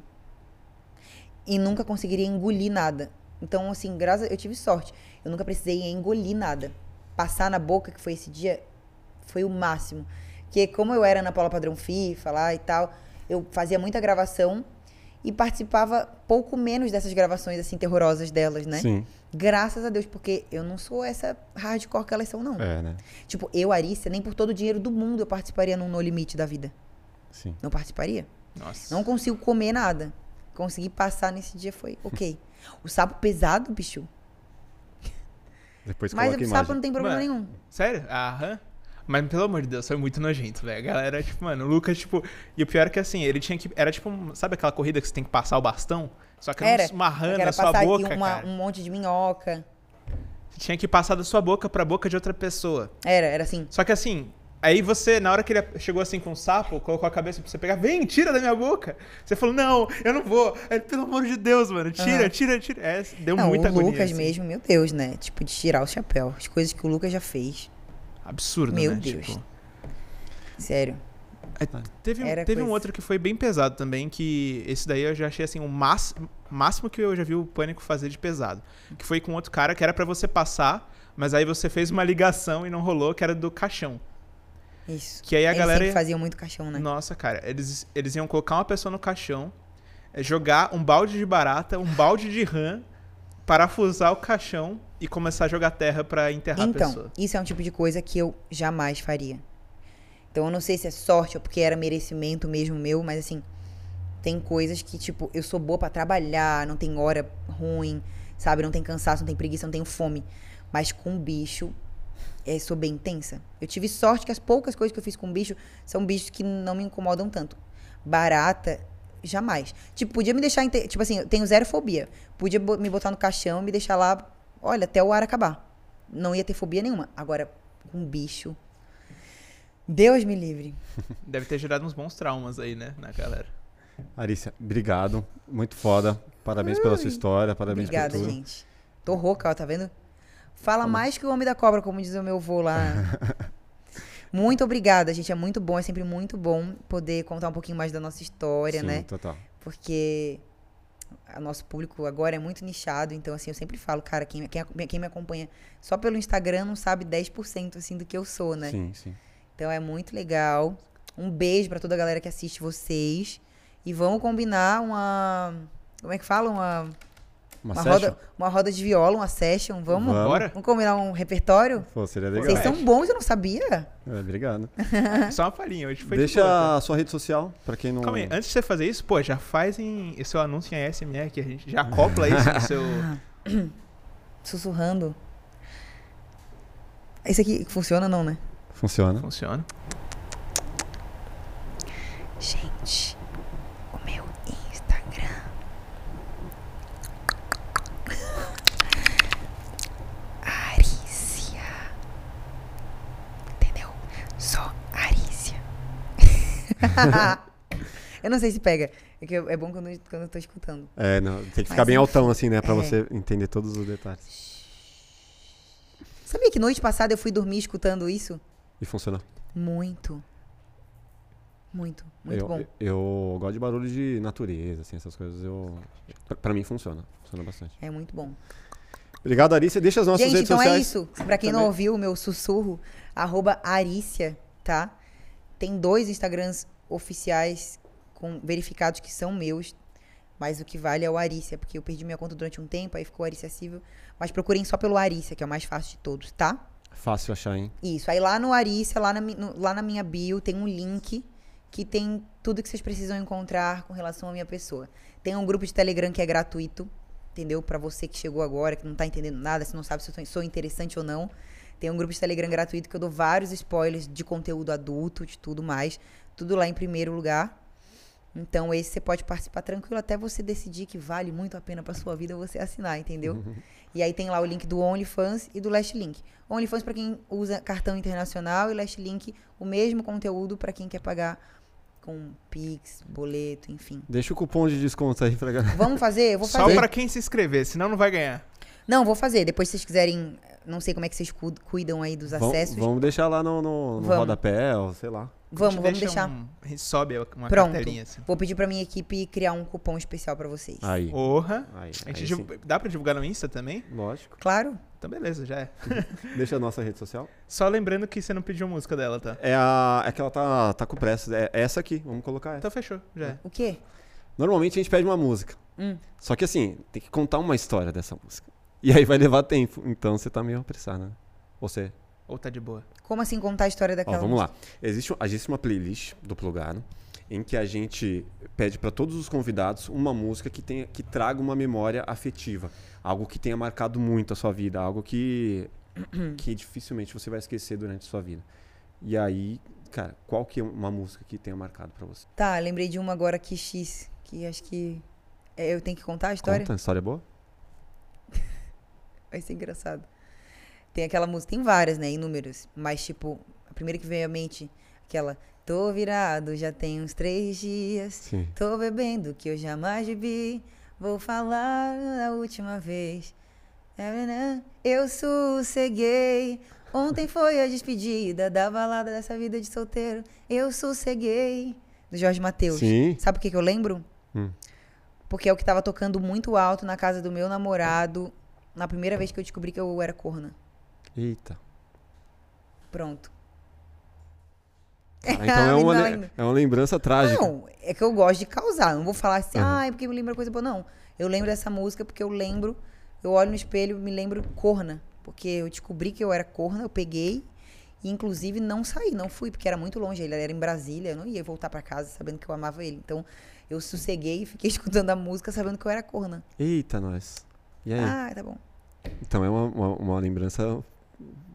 E nunca conseguiria engolir nada. Então, assim, graças eu tive sorte. Eu nunca precisei engolir nada. Passar na boca, que foi esse dia, foi o máximo. Porque como eu era na Paula Padrão FIFA lá e tal, eu fazia muita gravação e participava pouco menos dessas gravações, assim, terrorosas delas, né? Sim. Graças a Deus, porque eu não sou essa hardcore que elas são, não. É, né? Tipo, eu, Arícia, nem por todo o dinheiro do mundo eu participaria num No Limite da vida. Sim. Não participaria. Nossa. Não consigo comer nada. Consegui passar nesse dia, foi ok. O sapo pesado, bicho. Depois Mas o sapo imagem. não tem problema Mano. nenhum. Sério? Aham. Mas pelo amor de Deus, foi muito nojento, velho. A galera, tipo, mano, o Lucas, tipo. E o pior é que assim, ele tinha que. Era tipo. Sabe aquela corrida que você tem que passar o bastão? Só que era, Era. uma rã na sua passar boca, uma- cara. um monte de minhoca. Você tinha que passar da sua boca pra boca de outra pessoa. Era, era assim. Só que assim, aí você, na hora que ele chegou assim com o sapo, colocou a cabeça pra você pegar, vem, tira da minha boca. Você falou, não, eu não vou. Aí, pelo amor de Deus, mano, tira, Aham. tira, tira. É, deu não, muita o agonia. Lucas assim. mesmo, meu Deus, né? Tipo, de tirar o chapéu. As coisas que o Lucas já fez. Absurdo, Meu né? Deus. Tipo, Sério. teve Era teve um coisa. outro que foi bem pesado também, que esse daí eu já achei assim, o máximo, máximo que eu já vi o Pânico fazer de pesado. Que foi com outro cara que era pra você passar, mas aí você fez uma ligação e não rolou, que era do caixão. Isso. Que aí a Eles galera. faziam muito caixão, né? Nossa, cara, eles, eles iam colocar uma pessoa no caixão, eh, jogar um balde de barata, um balde de rã, parafusar o caixão e começar a jogar terra pra enterrar a Então, pessoa. isso é um tipo de coisa que eu jamais faria. Então, eu não sei se é sorte ou porque era merecimento mesmo meu, mas assim, tem coisas que, tipo, eu sou boa pra trabalhar, não tem hora ruim, sabe? Não tem cansaço, não tem preguiça, não tenho fome. Mas com bicho, é, sou bem intensa. Eu tive sorte que as poucas coisas que eu fiz com bicho são bichos que não me incomodam tanto. Barata, jamais. Tipo, podia me deixar. Tipo assim, eu tenho zero fobia. Podia me botar no caixão e me deixar lá, olha, até o ar acabar. Não ia ter fobia nenhuma. Agora, com bicho. Deus me livre. Deve ter gerado uns bons traumas aí, né, na galera. Arícia, obrigado. Muito foda. Parabéns pela sua história, parabéns Obrigada, por tudo. gente. Tô rouca, ó, tá vendo? Fala mais que o Homem da Cobra, como diz o meu vô lá. muito obrigada, gente. É muito bom, é sempre muito bom poder contar um pouquinho mais da nossa história, Sim, né? total. Porque o nosso público agora é muito nichado, então assim, eu sempre falo, cara, quem, quem, quem me acompanha só pelo Instagram não sabe 10% assim do que eu sou, né? Sim, sim. Então é muito legal. Um beijo pra toda a galera que assiste vocês. E vamos combinar uma. Como é que fala? Uma, Uma, uma, roda, uma roda de viola, uma session. Vamos? Vamos. Bora? Vamos combinar um repertório? Pô, seria legal. Vocês são bons, eu não sabia. É, obrigado. Só uma palhinha, hoje foi de Deixa boa, tá? a sua rede social, pra quem não... Calma aí, antes de você fazer isso, pô, já faz em esse seu anúncio em ASMR que a gente já acopla isso no seu. Sussurrando. Esse aqui funciona não, né? Funciona. Funciona. Gente, o meu Instagram eu não sei se pega. É, que eu- é bom quando, quando eu tô escutando. É, não, tem que ficar Mas bem altão, assim, né? Pra é. você entender todos os detalhes. Sabia que noite passada eu fui dormir escutando isso? E funcionou. Muito. Muito. Muito eu, bom. Eu gosto de barulho de natureza, assim, essas coisas. Eu, pra, pra mim funciona. Funciona bastante. É muito bom. Obrigado, Arícia. Deixa as nossas Gente, redes então sociais. é isso. Pra quem não Também. ouviu o meu sussurro, arroba Arícia, tá? Tem dois Instagrams oficiais com, verificados que são meus. Mas o que vale é o Arícia, porque eu perdi minha conta durante um tempo, aí ficou Arícia Cível. Mas procurem só pelo Arícia, que é o mais fácil de todos, tá? Fácil achar, hein? Isso. Aí lá no Arícia, lá na, no- lá na minha bio, tem um link que tem tudo que vocês precisam encontrar com relação à minha pessoa. Tem um grupo de Telegram que é gratuito, entendeu? Pra você que chegou agora, que não tá entendendo nada, se não sabe se eu sou interessante ou não. Tem um grupo de Telegram gratuito que eu dou vários spoilers de conteúdo adulto, de tudo mais. Tudo lá em primeiro lugar. Então, esse você pode participar tranquilo até você decidir que vale muito a pena pra sua vida você assinar, entendeu? E aí tem lá o link do OnlyFans e do Last Link. OnlyFans para quem usa cartão internacional e Last Link o mesmo conteúdo para quem quer pagar com Pix, boleto, enfim. Deixa o cupom de desconto aí pra galera. Vamos fazer? Eu vou Só fazer. pra quem se inscrever, senão não vai ganhar. Não, vou fazer. Depois se vocês quiserem, não sei como é que vocês cu- cuidam aí dos Vamos, acessos. vamos deixar lá no, no, no Vamos. rodapé, ou sei lá. Vamos, vamos deixa deixar. um- a gente sobe uma Pronto. cartelinha assim. Vou pedir pra minha equipe criar um cupom especial pra vocês. Aí. Porra. aí, A gente aí sim. Dá pra divulgar no Insta também? Lógico. Claro. Então beleza, já é. Deixa a nossa rede social. Só lembrando que você não pediu música dela, tá? É, a, é que ela tá, tá com pressa. É essa aqui. Vamos colocar essa. Então fechou, já é. O quê? Normalmente a gente pede uma música. Hum. Só que assim, tem que contar uma história dessa música. E aí vai levar tempo. Então você tá meio apressado, né? Você. Ou tá de boa? Como assim contar a história Ó, daquela vamos música? lá. Existe, existe uma playlist do Plugado em que a gente pede para todos os convidados uma música que, tenha, que traga uma memória afetiva. Algo que tenha marcado muito a sua vida. Algo que, que dificilmente você vai esquecer durante a sua vida. E aí, cara, qual que é uma música que tenha marcado para você? Tá, lembrei de uma agora que X, que acho que é, eu tenho que contar a história. Conta, a história é boa? Vai ser engraçado. Tem aquela música, tem várias, né? Inúmeras. Mas, tipo, a primeira que veio à mente, aquela. Tô virado, já tem uns três dias. Sim. Tô bebendo que eu jamais bebi. Vou falar a última vez. Eu sosseguei. Ontem foi a despedida da balada dessa vida de solteiro. Eu sosseguei. Do Jorge Matheus. Sim. Sabe por que, que eu lembro? Hum. Porque é o que tava tocando muito alto na casa do meu namorado na primeira vez que eu descobri que eu era corna. Eita. Pronto. Ah, então é uma, é uma lembrança trágica. Não, é que eu gosto de causar. Não vou falar assim, Uhum. ai, porque me lembra coisa boa. Não. Eu lembro dessa música porque eu lembro, eu olho no espelho e me lembro corna. Porque eu descobri que eu era corna, eu peguei. E inclusive não saí, não fui, porque era muito longe. Ele era em Brasília, eu não ia voltar pra casa sabendo que eu amava ele. Então eu sosseguei e fiquei escutando a música sabendo que eu era corna. Eita, nós. E aí? Ah, tá bom. Então é uma, uma, uma lembrança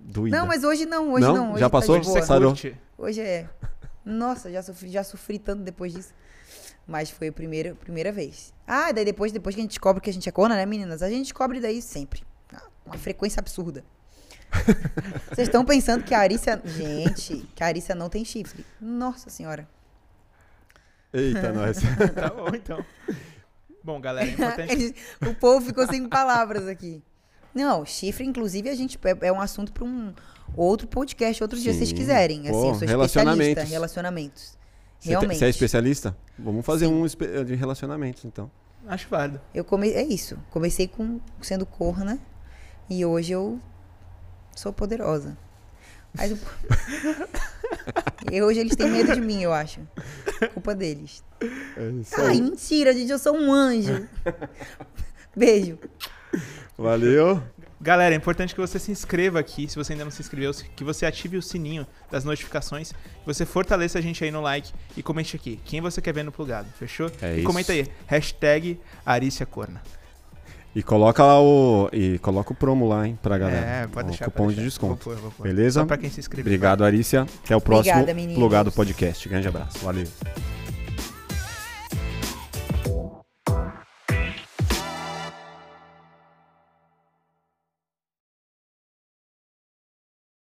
doída. Não, mas hoje não, hoje Não? não. hoje Já tá passou? de Hoje boa. você curte. Hoje é. Nossa, já sofri, já sofri tanto depois disso. Mas foi a primeira, primeira vez. Ah, daí depois, depois que a gente descobre que a gente é corna, né, meninas? A gente descobre daí sempre. Ah, Uma frequência absurda. Vocês estão pensando que a Arícia. Gente, que a Arícia não tem chifre. Nossa senhora. Eita, nós. Tá bom, então. Bom, galera, é importante. O povo ficou sem palavras aqui. Não, chifre, inclusive, a gente é, é um assunto para um outro podcast, outro dia, se vocês Sim. quiserem. Assim, Pô, eu sou especialista. relacionamentos. Relacionamentos. Você, te- Realmente. você é especialista? Vamos fazer Sim. um espe- de relacionamentos, então. Acho válido. Eu come... É isso. Comecei com sendo corna e hoje eu sou poderosa. Mas o- e hoje eles têm medo de mim, eu acho. Culpa deles. É isso Ai, mentira, gente, eu sou um anjo. Beijo. Valeu. Galera, é importante que você se inscreva aqui, se você ainda não se inscreveu, que você ative o sininho das notificações, que você fortaleça a gente aí no like e comente aqui quem você quer ver no plugado, fechou? É e isso. comenta aí, hashtag Arícia Corna. E coloca lá o. E coloca o promo lá, hein, pra galera. É, pode o deixar. Cupom pode de deixar. desconto. Vou pôr, vou pôr. Beleza? Só pra quem se inscreveu. Obrigado, Arícia. Até o próximo Obrigada, meninos. Plugado Podcast. Grande abraço. Valeu.